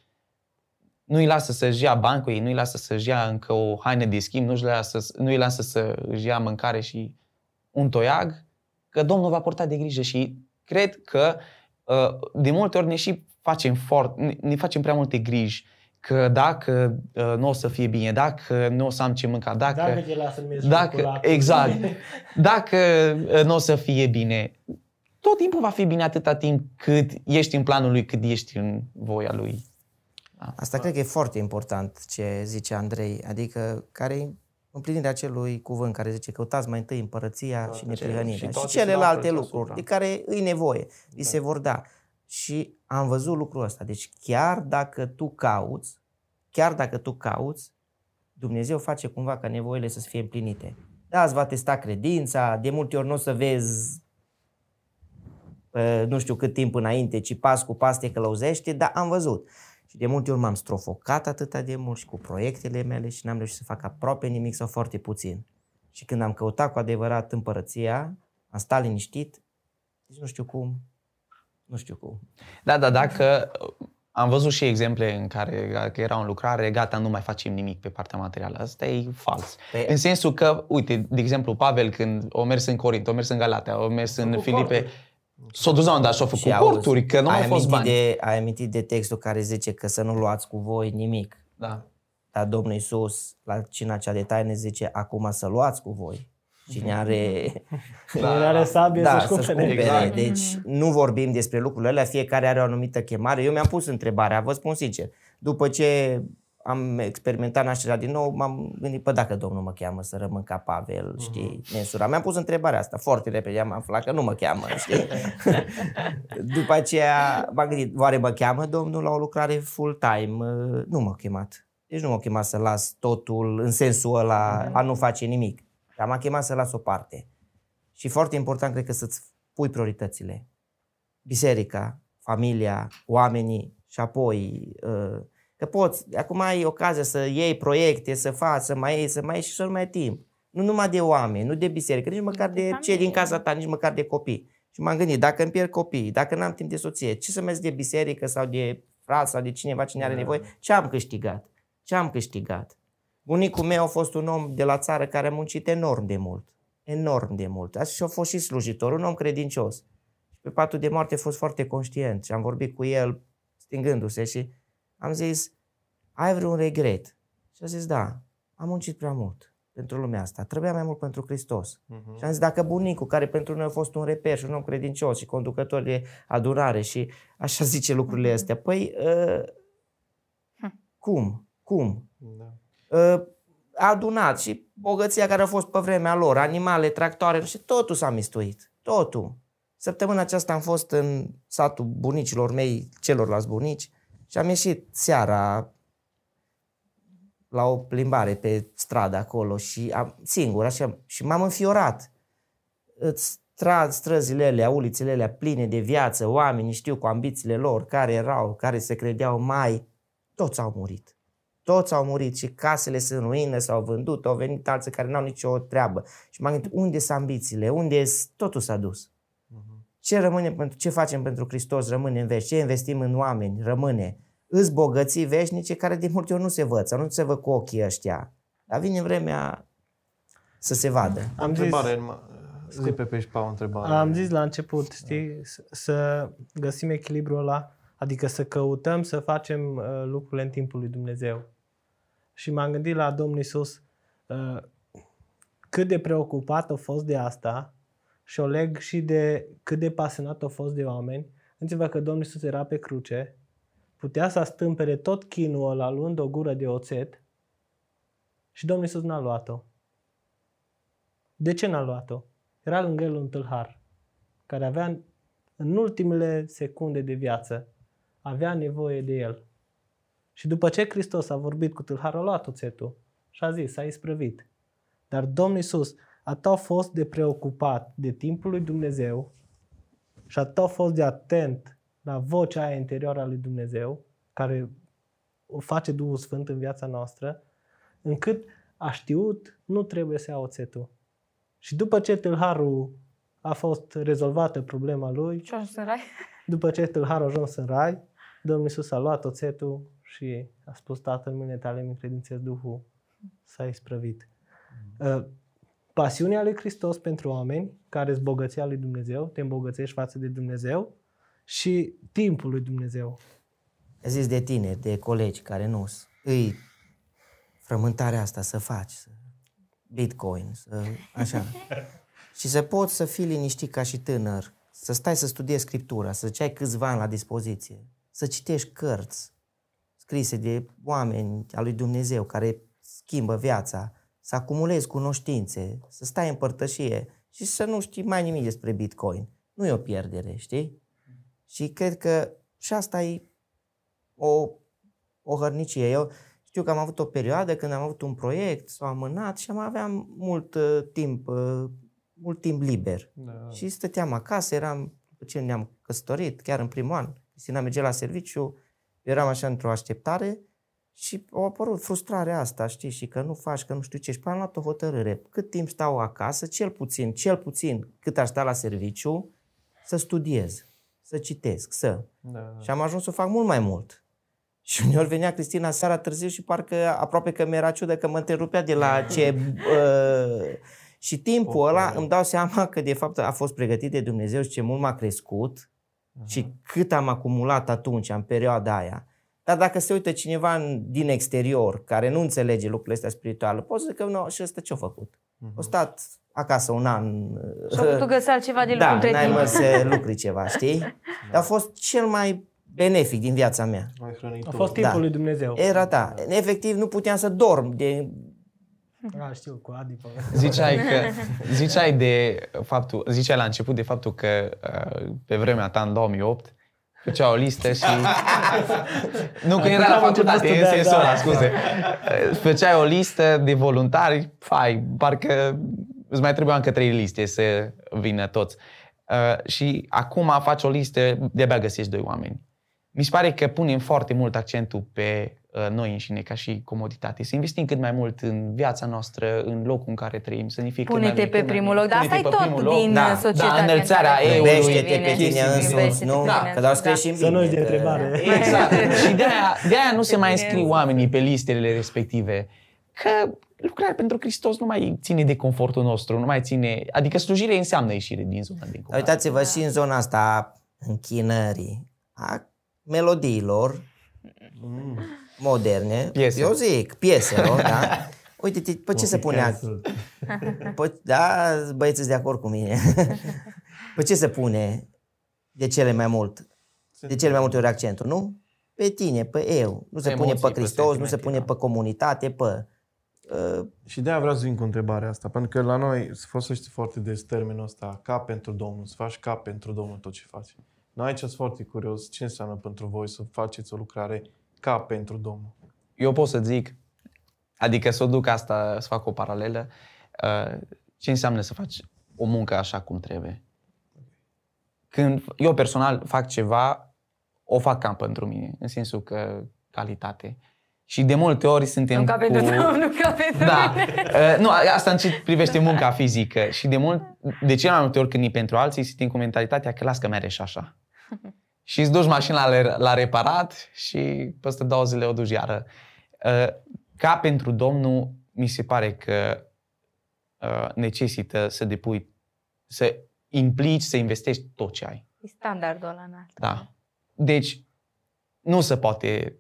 Nu îi lasă să-și ia bani cu ei, nu îi lasă să-și ia încă o haină de schimb, nu îi lasă, nu îi lasă să-și ia mâncare și un toiag, că Domnul va purta de grijă și cred că uh, de multe ori ne și facem, fort, ne facem prea multe griji că dacă uh, nu o să fie bine, dacă nu o să am ce mânca, dacă... Dacă te lasă dacă, Exact. [LAUGHS] Dacă uh, nu o să fie bine, tot timpul va fi bine atâta timp cât ești în planul lui, cât ești în voia lui. Da. Asta cred că e foarte important ce zice Andrei, adică care împlinirea acelui cuvânt care zice căutați mai întâi împărăția da, și neprihănirea și, și celelalte lucruri de care îi nevoie, da. îi se vor da. Și am văzut lucrul ăsta. Deci chiar dacă tu cauți, chiar dacă tu cauți, Dumnezeu face cumva ca nevoile să fie împlinite. Da, îți va testa credința, de multe ori nu o să vezi nu știu cât timp înainte, ci pas cu pas te călăuzește, dar am văzut. Și de multe ori m-am strofocat atâta de mult și cu proiectele mele și n-am reușit să fac aproape nimic sau foarte puțin. Și când am căutat cu adevărat împărăția, am stat liniștit, deci nu știu cum, nu știu cum. Da, da, dacă am văzut și exemple în care că era în lucrare, gata, nu mai facem nimic pe partea materială. Asta e fals. Pe... În sensul că, uite, de exemplu, Pavel când o mers în Corint, o mers în Galatea, o mers în Filipe, s-a dus la un dat și a făcut corturi, că nu au fost bani. De, ai amintit de textul care zice că să nu luați cu voi nimic. Da. Dar Domnul Iisus, la cina cea de taine, zice, acum să luați cu voi. Cine are... [LAUGHS] Da, Cine are sabie da, să-și cumpere. Exact. Deci nu vorbim despre lucrurile alea, fiecare are o anumită chemare. Eu mi-am pus întrebarea, vă spun sincer. După ce am experimentat nașterea din nou, m-am gândit, pă dacă Domnul mă cheamă să rămân ca Pavel, mhm. știi, uh-huh. mensura. Mi-am pus întrebarea asta, foarte repede am aflat că nu mă cheamă, știi. [LAUGHS] După aceea m-am gândit, oare mă cheamă Domnul la o lucrare full-time? Nu m-a chemat. Deci nu m-a chemat să las totul în sensul ăla, uh-huh. a nu face nimic. Dar m-a chemat să las o parte. Și foarte important, cred că să-ți pui prioritățile. Biserica, familia, oamenii și apoi uh, că poți, acum ai ocazia să iei proiecte, să faci, să mai iei, să mai iei și să nu mai ai timp. Nu numai de oameni, nu de biserică, nici măcar de, de cei din casa ta, nici măcar de copii. Și m-am gândit, dacă îmi pierd copii, dacă n-am timp de soție, ce să merg de biserică sau de frat sau de cineva cine are da. nevoie, ce am câștigat? Ce am câștigat? Bunicul meu a fost un om de la țară care a muncit enorm de mult. Enorm de mult. Așa și a fost și slujitor, un om credincios. Și pe patul de moarte a fost foarte conștient și am vorbit cu el stingându-se și am zis, ai vreun regret? Și a zis, da, am muncit prea mult pentru lumea asta. Trebuia mai mult pentru Hristos. Uh-huh. Și am zis, dacă bunicul, care pentru noi a fost un reper și un om credincios și conducător de adunare și așa zice lucrurile uh-huh. astea, păi uh, cum? Cum? Da. Uh, a adunat și bogăția care a fost pe vremea lor, animale, tractoare și totul s-a mistuit. Totul. Săptămâna aceasta am fost în satul bunicilor mei, celorlalți bunici, și am ieșit seara la o plimbare pe stradă acolo și am, singur așa, și m-am înfiorat. Stra, străzile alea, ulițele alea pline de viață, oamenii știu cu ambițiile lor, care erau, care se credeau mai, toți au murit. Toți au murit și casele sunt în ruină, s-au vândut, au venit alții care n-au nicio treabă. Și m-am gândit, unde sunt ambițiile? Unde totul s-a dus? Ce rămâne pentru, ce facem pentru Hristos rămâne în veci, ce investim în oameni rămâne. Îs bogății veșnice care de multe ori nu se văd, sau nu se văd cu ochii ăștia. Dar vine vremea să se vadă. O Am întrebare, zis- ma- zi pe pe și pa o întrebare. Am zis la început, știi, să- să găsim echilibrul ăla, adică să căutăm să facem uh, lucrurile în timpul lui Dumnezeu. Și m-am gândit la Domnul Isus uh, cât de preocupat a fost de asta și o leg și de cât de pasionat a fost de oameni. Gândiți-vă că Domnul Isus era pe cruce, putea să stâmpere tot chinul ăla luând o gură de oțet și Domnul Isus n-a luat-o. De ce n-a luat-o? Era lângă el un tâlhar care avea în- în ultimele secunde de viață avea nevoie de el. Și după ce Hristos a vorbit cu tâlharul, a luat oțetul și a zis, s-a isprăvit. Dar Domnul Iisus atât a fost de preocupat de timpul lui Dumnezeu și atât a fost de atent la vocea aia interioară a lui Dumnezeu, care o face Duhul Sfânt în viața noastră, încât a știut, nu trebuie să ia oțetul. Și după ce tâlharul a fost rezolvată problema lui, Și ajuns în rai? [LAUGHS] după ce tâlharul a ajuns în rai, Domnul Iisus a luat oțetul și a spus, Tatăl, în mâine tale mi credințez Duhul, s-a isprăvit. Uh, Pasiunea lui Hristos pentru oameni, care sunt bogăția lui Dumnezeu, te îmbogățești față de Dumnezeu, și timpul lui Dumnezeu. zis de tineri, de colegi care nu s- îi frământarea asta să faci, să, bitcoin, să, așa. [LAUGHS] și să poți să fii liniștit ca și tânăr, să stai să studiezi scriptura, să-ți ai câțiva ani la dispoziție, să citești cărți scrise de oameni al lui Dumnezeu care schimbă viața, să acumulezi cunoștințe, să stai în părtășie și să nu știi mai nimic despre bitcoin. Nu e o pierdere, știi? Și cred că și asta e o, o hărnicie. Eu știu că am avut o perioadă când am avut un proiect, s-a amânat și am aveam mult uh, timp, uh, mult timp liber. Da. Și stăteam acasă, eram, după ce ne-am căsătorit, chiar în primul an, Cristina mergea la serviciu, eu eram așa într-o așteptare și a apărut frustrarea asta, știi, și că nu faci, că nu știu ce. Și până am luat o hotărâre. Cât timp stau acasă, cel puțin, cel puțin cât aș sta la serviciu, să studiez, să citesc, să. Da. Și am ajuns să fac mult mai mult. Și uneori venea Cristina seara târziu și parcă aproape că mi-era ciudă că mă întrerupea de la ce... [LAUGHS] Uh, și timpul ăla îmi dau seama că de fapt a fost pregătit de Dumnezeu și ce mult m-a crescut și cât am acumulat atunci, în perioada aia. Dar dacă se uită cineva în- din exterior, care nu înțelege lucrurile astea spirituale, poți să zic că nu, și ăsta ce-a făcut? A stat acasă un an. Și au putut găsi altceva de lucru Da, între n-ai timp. mă să [LAUGHS] lucri ceva, știi? Dar a fost cel mai benefic din viața mea. Mai hrănit A fost timpul Da. lui Dumnezeu. Era, da. Efectiv, nu puteam să dorm. De... A, știu, cu Adi. pe- Ziceai că [LAUGHS] ziceai de faptul, ziceai la început de faptul că uh, pe vremea ta în 2008 făcea o listă și [LAUGHS] nu că era la am început facultate, să în studiam, sensul da. ăla, scuze. Făceai o listă de voluntari, fai, parcă îți mai trebuia încă trei liste să vină toți. Uh, și acum faci o listă, de-abia găsești doi oameni. Mi se pare că punem foarte mult accentul pe uh, noi înșine ca și comoditate. Să investim cât mai mult în viața noastră, în locul în care trăim, să ne fie cât mai Pune-te bine, pe cât mai primul bine. loc. Dar asta e Pune-te pe tot primul loc. din Da, societatea. da, înălțarea în care eului, Iubește-te pe vine. tine însuți, Iubește-te nu? pe tine Că doar însuți, scrie și în Să nu uiți de Biblie, că- întrebare. Exact. și de-aia, de-aia nu se mai Bine. înscriu oamenii pe listele respective. Că lucrarea pentru Hristos nu mai ține de confortul nostru, nu mai ține... Adică slujire înseamnă ieșire din zona de Dar confort. Uitați-vă și în zona asta a închinării, a melodiilor moderne, Piese. eu zic, pieselor, da? [LAUGHS] Uite-te, pe ce se pune? [LAUGHS] Pe, da, băieți de acord cu mine. [LAUGHS] pe ce se pune de cele mai mult? De cele mai multe ori accentul, nu? Pe tine, pe eu. Nu se Pe pune emoții, pe pe Hristos, nu se sentimente, pune da. pe comunitate, pe... Uh, Și de-aia vreau să vin cu întrebarea asta, pentru că la noi se folosește foarte des termenul ăsta, ca pentru Domnul, să faci ca pentru Domnul tot ce faci. Noi aici sunt foarte curios ce înseamnă pentru voi să faceți o lucrare ca pentru Domnul. Eu pot să zic, adică să o duc asta, să fac o paralelă, uh, ce înseamnă să faci o muncă așa cum trebuie. Când eu personal fac ceva, o fac cam pentru mine, în sensul că calitate. Și de multe ori suntem Nu ca cu... pentru Domnul, nu ca pentru Da. mine. Uh, nu, asta în ce privește munca fizică. Și de mult, de cele mai multe ori când e pentru alții, suntem cu mentalitatea că las că mere și așa. Și îți duci mașina la, la reparat și peste două zile o duci iară. Uh, Ca pentru Domnul, mi se pare că uh, necesită să depui, să implici, să investești tot ce ai. E standardul ăla înalt. Da. Deci, nu se poate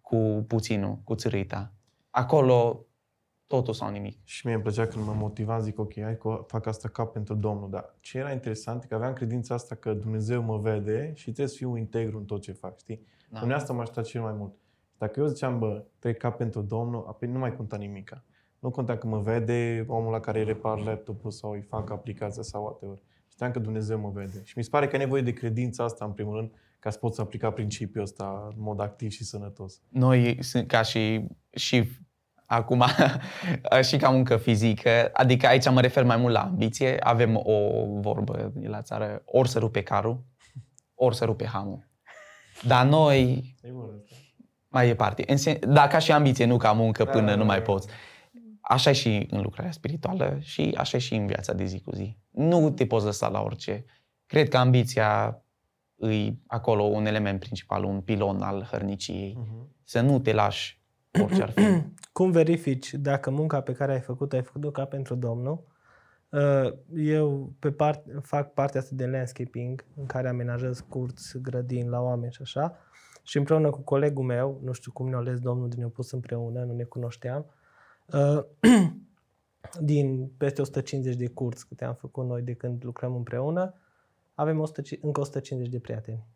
cu puținul, cu țărâita. Acolo totul sau nimic. Și mie îmi plăcea când mă motiva, zic, ok, hai că fac asta ca pentru Domnul. Dar ce era interesant e că aveam credința asta că Dumnezeu mă vede și trebuie să fiu integru în tot ce fac, știi? Da. Da. asta m-a ajutat cel mai mult. Dacă eu ziceam, bă, trec ca pentru Domnul, apoi nu mai conta nimica. Nu conta că mă vede omul la care îi repar laptopul sau îi fac aplicația sau whatever. Știam că Dumnezeu mă vede. Și mi se pare că ai nevoie de credința asta, în primul rând, ca să poți aplica principiul ăsta în mod activ și sănătos. Noi, sunt ca și, și acum, [LAUGHS] și ca muncă fizică, adică aici mă refer mai mult la ambiție, avem o vorbă la țară, ori să rupe carul, ori să rupe hamul. Dar noi, E bun asta. mai departe, în sen- da, ca și ambiție, nu ca muncă Da, până da, nu da, mai da. poți. Așa e și în lucrarea spirituală și așa e și în viața de zi cu zi. Nu te poți lăsa la orice. Cred că ambiția îi acolo un element principal, un pilon al hărniciei. Mhm. Să nu te lași orice ar fi. [CLEARS THROAT] Cum verifici dacă munca pe care ai făcut-o, ai făcut-o ca pentru Domnul? Uh, Eu pe part, fac partea asta de landscaping, în care amenajez curți, grădini la oameni și așa. Și împreună cu colegul meu, nu știu cum ne-a ales Domnul de ne-a pus împreună, nu ne cunoșteam, uh, [CLEARS THROAT] din peste 150 de curți câte am făcut noi de când lucrăm împreună, avem 100, încă 150 de prieteni.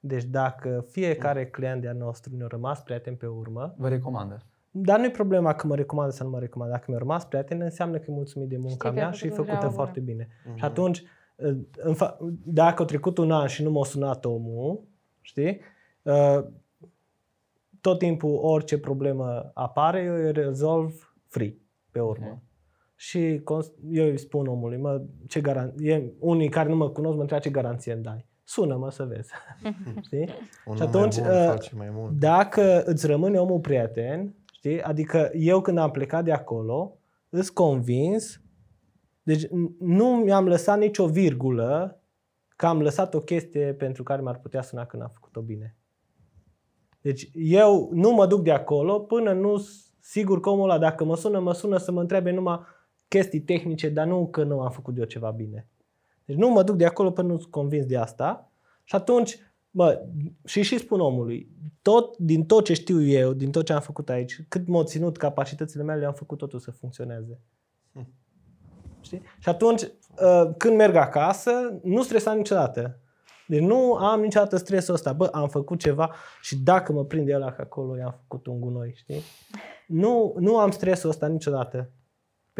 Deci dacă fiecare client de-al nostru ne-a rămas prieten pe urmă, Vă recomandă. dar nu e problema că mă recomandă sau nu mă recomandă. Dacă mi-a rămas prieten, înseamnă că e mulțumit de munca că ai mea și e făcut o făcută treabă foarte bine. Mhm. Și atunci, în fa- dacă a trecut un an și nu m-a sunat omul, știi? Uh, Tot timpul orice problemă apare, eu îi rezolv free pe urmă. Mhm. Și cons- eu îi spun omului, mă, ce garan- e, unii care nu mă cunosc mă întreabă ce garanție îmi dai. Sună-mă să vezi. [LAUGHS] Știi? Un Și om atunci, mai bun uh, face mai mult. Dacă îți rămâne omul prieten, știi? Adică eu când am plecat de acolo, îți convins, deci n- nu mi-am lăsat nicio virgulă că am lăsat o chestie pentru care m-ar putea suna când am făcut-o bine. Deci eu nu mă duc de acolo până nu s- sigur că omul ăla dacă mă sună, mă sună să mă întrebe numai chestii tehnice, dar nu că nu am făcut eu ceva bine. Deci nu mă duc de acolo până nu sunt convins de asta. Și atunci, bă, și și spun omului, tot, din tot ce știu eu, din tot ce am făcut aici, cât m-au ținut capacitățile mele, am făcut totul să funcționeze. Știi? Și atunci, uh, când merg acasă, nu stresam niciodată. Deci nu am niciodată stresul ăsta. Bă, am făcut ceva și dacă mă prinde ăla că acolo i-am făcut un gunoi, știi? Nu, nu am stresul ăsta niciodată.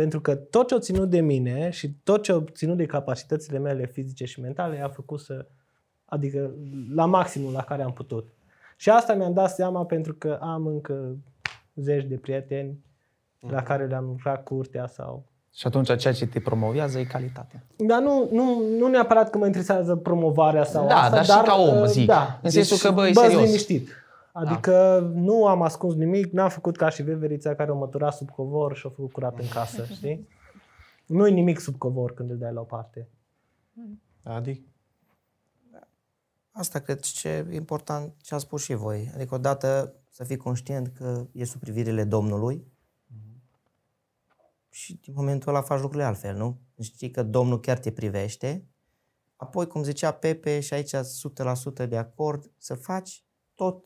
Pentru că tot ce au ținut de mine și tot ce au ținut de capacitățile mele fizice și mentale a făcut să, adică la maximul la care am putut. Și asta mi-am dat seama pentru că am încă zeci de prieteni la care le-am lucrat curtea sau... Și atunci ceea ce te promovează e calitatea. Dar nu, nu, nu neapărat că mă interesează promovarea sau Da, asta, dar și ca om, uh, zic. Da, În sensul că, bă, e bă, serios. liniștit. Adică nu am ascuns nimic, n-am făcut ca și veverița care o mătura sub covor și o făcut curat în casă, [LAUGHS] știi? Nu e nimic sub covor când îl dai la o parte. Adi? Asta cred ce e important ce a spus și voi. Adică odată să fii conștient că e sub privirile Domnului și din momentul ăla faci lucrurile altfel, nu? Știi că Domnul chiar te privește. Apoi, cum zicea Pepe, și aici 100% de acord, să faci tot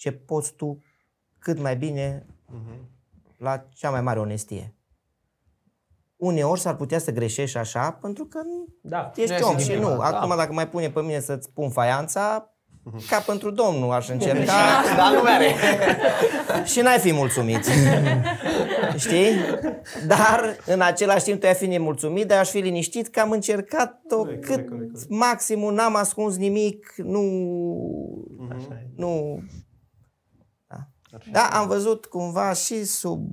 ce poți tu cât mai bine la cea mai mare onestie. Uneori s-ar putea să greșești așa, pentru că nu Da. ești Nu om este și nimic, nu. da. Acum dacă mai pune pe mine să-ți pun faianța, ca pentru domnul aș încerca [LAUGHS] Da, nu mere. [LAUGHS] și n-ai fi mulțumit. [LAUGHS] Știi? Dar în același timp tu ai fi nemulțumit, dar aș fi liniștit că am încercat tot Corect, cât corect, corect, corect. maximum, n-am ascuns nimic, nu... Mhm. nu da, am văzut cumva și sub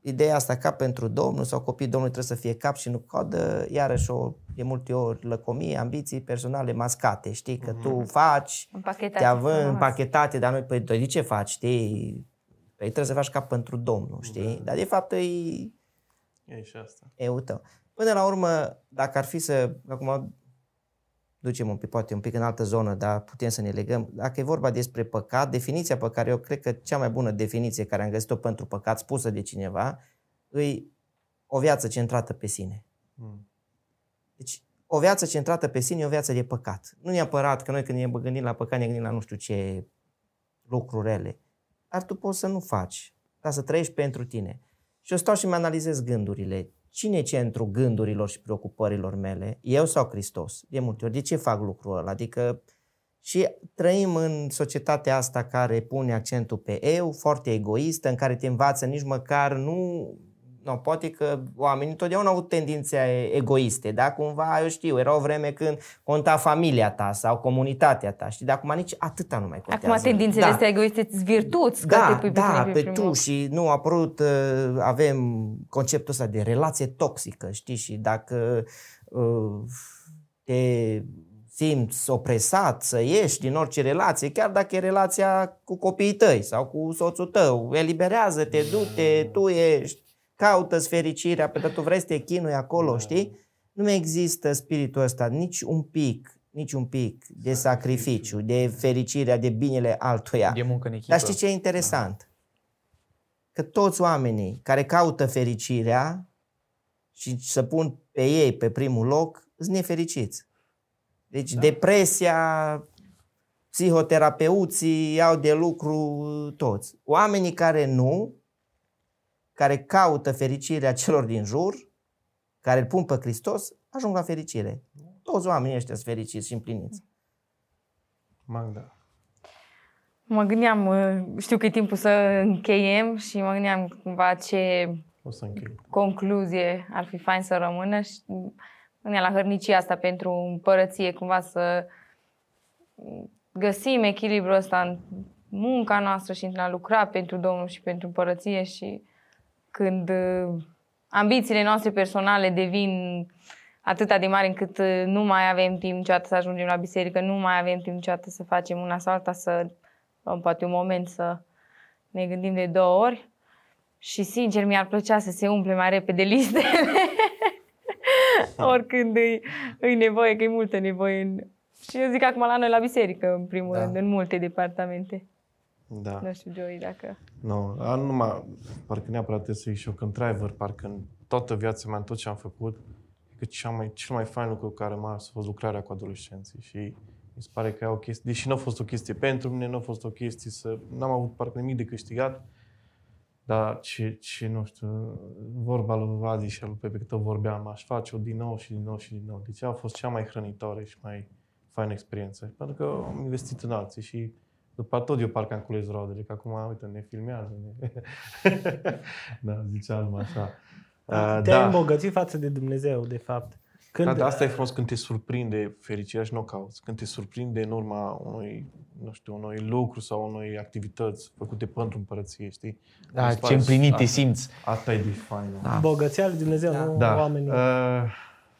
ideea asta ca pentru Domnul sau copiii Domnului trebuie să fie cap și nu codă, iarăși o, de multe ori lăcomie, ambiții personale mascate, știi, că tu faci, Împachetate te având frumos. împachetate, dar noi, păi, tu de ce faci, știi? Păi trebuie să faci ca pentru Domnul, știi? Dar de fapt e, E și asta. e tău. Până la urmă, dacă ar fi să, acum ducem un pic, poate un pic în altă zonă, dar putem să ne legăm. Dacă e vorba despre păcat, definiția pe care eu cred că cea mai bună definiție care am găsit-o pentru păcat spusă de cineva, îi o viață centrată pe sine. Deci, o viață centrată pe sine e o viață de păcat. Nu neapărat că noi când ne gândim la păcat, ne gândim la nu știu ce lucruri rele. Dar tu poți să nu faci, dar să trăiești pentru tine. Și eu stau și mi analizez gândurile. Cine e centrul gândurilor și preocupărilor mele? Eu sau Hristos? De multe ori. De ce fac lucrul ăla? Adică și trăim în societatea asta care pune accentul pe eu, foarte egoistă, în care te învață nici măcar nu... No, poate că oamenii întotdeauna au avut tendințe egoiste, da? Cumva, eu știu, era o vreme când conta familia ta sau comunitatea ta, știi? Dar acum nici atâta nu mai contează. Acum tendințele da. astea egoiste îți virtuți, că Da, te pui pe da, tine pe primul tu loc. și nu a apărut, uh, avem conceptul ăsta de relație toxică, știi? Și dacă uh, te simți opresat să ieși din orice relație, chiar dacă e relația cu copiii tăi sau cu soțul tău, eliberează-te, du-te, tu ești, caută-ți fericirea, pentru că tu vrei să te chinui acolo, știi? Nu mai există spiritul ăsta, nici un pic, nici un pic de sacrificiu, de fericirea, de binele altuia. De muncă în echipă. Dar știi ce e interesant? Că toți oamenii care caută fericirea și să pun pe ei pe primul loc, sunt nefericiți. Deci da. depresia, psihoterapeuții iau de lucru toți. Oamenii care nu, care caută fericirea celor din jur, care îl pun pe Hristos, ajung la fericire. Toți oamenii ăștia sunt fericiți și împliniți. Magda. Mă gândeam, uh, știu că e timpul să încheiem și mă gândeam cumva ce O să închei. concluzie ar fi fain să rămână și mă gândeam la hărnicia asta pentru împărăție, cumva să găsim echilibrul ăsta în munca noastră și în a lucra pentru Domnul și pentru împărăție și când uh, ambițiile noastre personale devin atât de mari încât uh, nu mai avem timp niciodată să ajungem la biserică, nu mai avem timp niciodată să facem una sau alta, să luăm poate un moment să ne gândim de două ori. Și sincer, mi-ar plăcea să se umple mai repede listele. [LAUGHS] Oricând e, e nevoie, că e multă nevoie. În... Și eu zic acum la noi la biserică, în primul Da. rând, în multe departamente. Da. Nu știu, Joey, dacă... Nu, no, numai, parcă neapărat trebuie să zic și eu, că într-adevăr, parcă în toată viața mea, în tot ce am făcut, că cea mai, cel mai fain lucru care m-a ars a fost lucrarea cu adolescenții și mi se pare că e o chestie, deși nu a fost o chestie pentru mine, nu a fost o chestie să, n-am avut parcă nimic de câștigat, dar ce, ce, nu știu, vorba lui Adi și al lui Pepe, cât o vorbeam, aș face-o din nou și din nou și din nou. Deci a fost cea mai hrănitoare și mai faină experiență. Pentru că am investit în alții și după tot eu parcă am cules roadele, că acum, uite, ne filmează. Ne... [LAUGHS] da, ziceam așa. Uh, Te-ai îmbogățit față de Dumnezeu, de fapt. Când, Da, dar asta e frumos când te surprinde fericirea și nu o cauți. Când te surprinde în urma unui, nu știu, unui lucru sau unui activități făcute pentru împărăție, știi? Mi Da, se ce pare- împlinit te asta- simți. Asta e de fain. Da. Bogăția lui Dumnezeu, nu da. oamenii. Uh,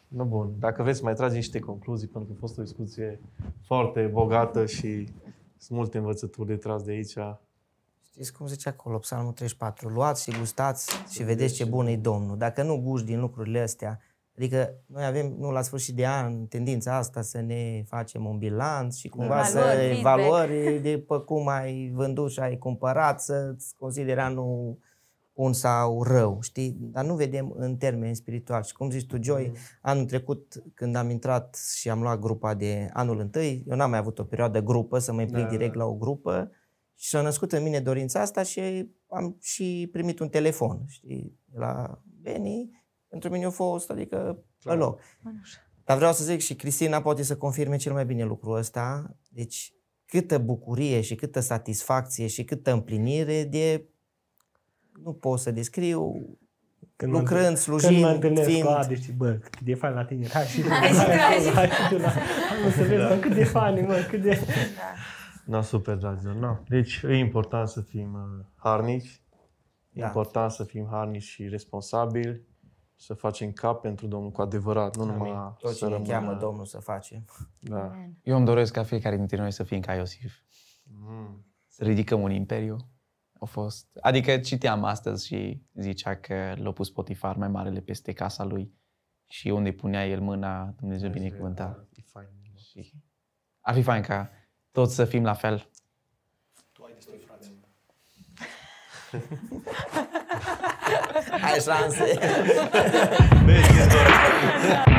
nu bun. Dacă vreți să mai tragi niște concluzii, pentru că a fost o discuție foarte bogată și sunt multe învățături de tras de aici. Știți cum zice acolo, Psalmul 34, luați și gustați și vedeți ce bun e Domnul. Dacă nu guști din lucrurile astea, adică noi avem, nu la sfârșit de an, tendința asta să ne facem un bilanț și cumva Valori, să feedback. valori de pe cum ai vândut și ai cumpărat, să-ți consideri anul bun sau rău, știi? Dar nu vedem în termeni spiritual. Și cum zici tu, Joy, anul trecut, când am intrat și am luat grupa de anul întâi, eu n-am mai avut o perioadă grupă, să mă implic Da, direct la o grupă, și s-a născut în mine dorința asta și am și primit un telefon, știi, la Beni. Pentru mine a fost, adică, pe loc. Dar vreau să zic și Cristina poate să confirme cel mai bine lucrul ăsta. Deci, câtă bucurie și câtă satisfacție și câtă împlinire de... Nu pot să descriu, Când mă lucrând, întâlnesc- slujind, Când mă întâlnesc fiind... cu Adi și bă, cât de fain la tine, hai și tu, Hai și tu, hai și tu. hai și tu, la- hai să vezi, mă, cât de fain, mă, cât de... No, super, dragilor. No. Deci e important să fim uh, harnici, e Da. important să fim harnici și responsabili, să facem cap pentru Domnul cu adevărat, nu numai Tot să ce ne rămână... cheamă Domnul să facem. Da. Eu îmi doresc ca fiecare dintre noi să fim ca Iosif. Mm. Să ridicăm un imperiu. A fost... Adică citeam astăzi și zicea că l-a pus Potifar mai marele peste casa lui și unde punea el mâna, Dumnezeu binecuvânta. E fain. Și ar fi fain ca toți să fim la fel. Ai șanse. Vezi, [LAUGHS]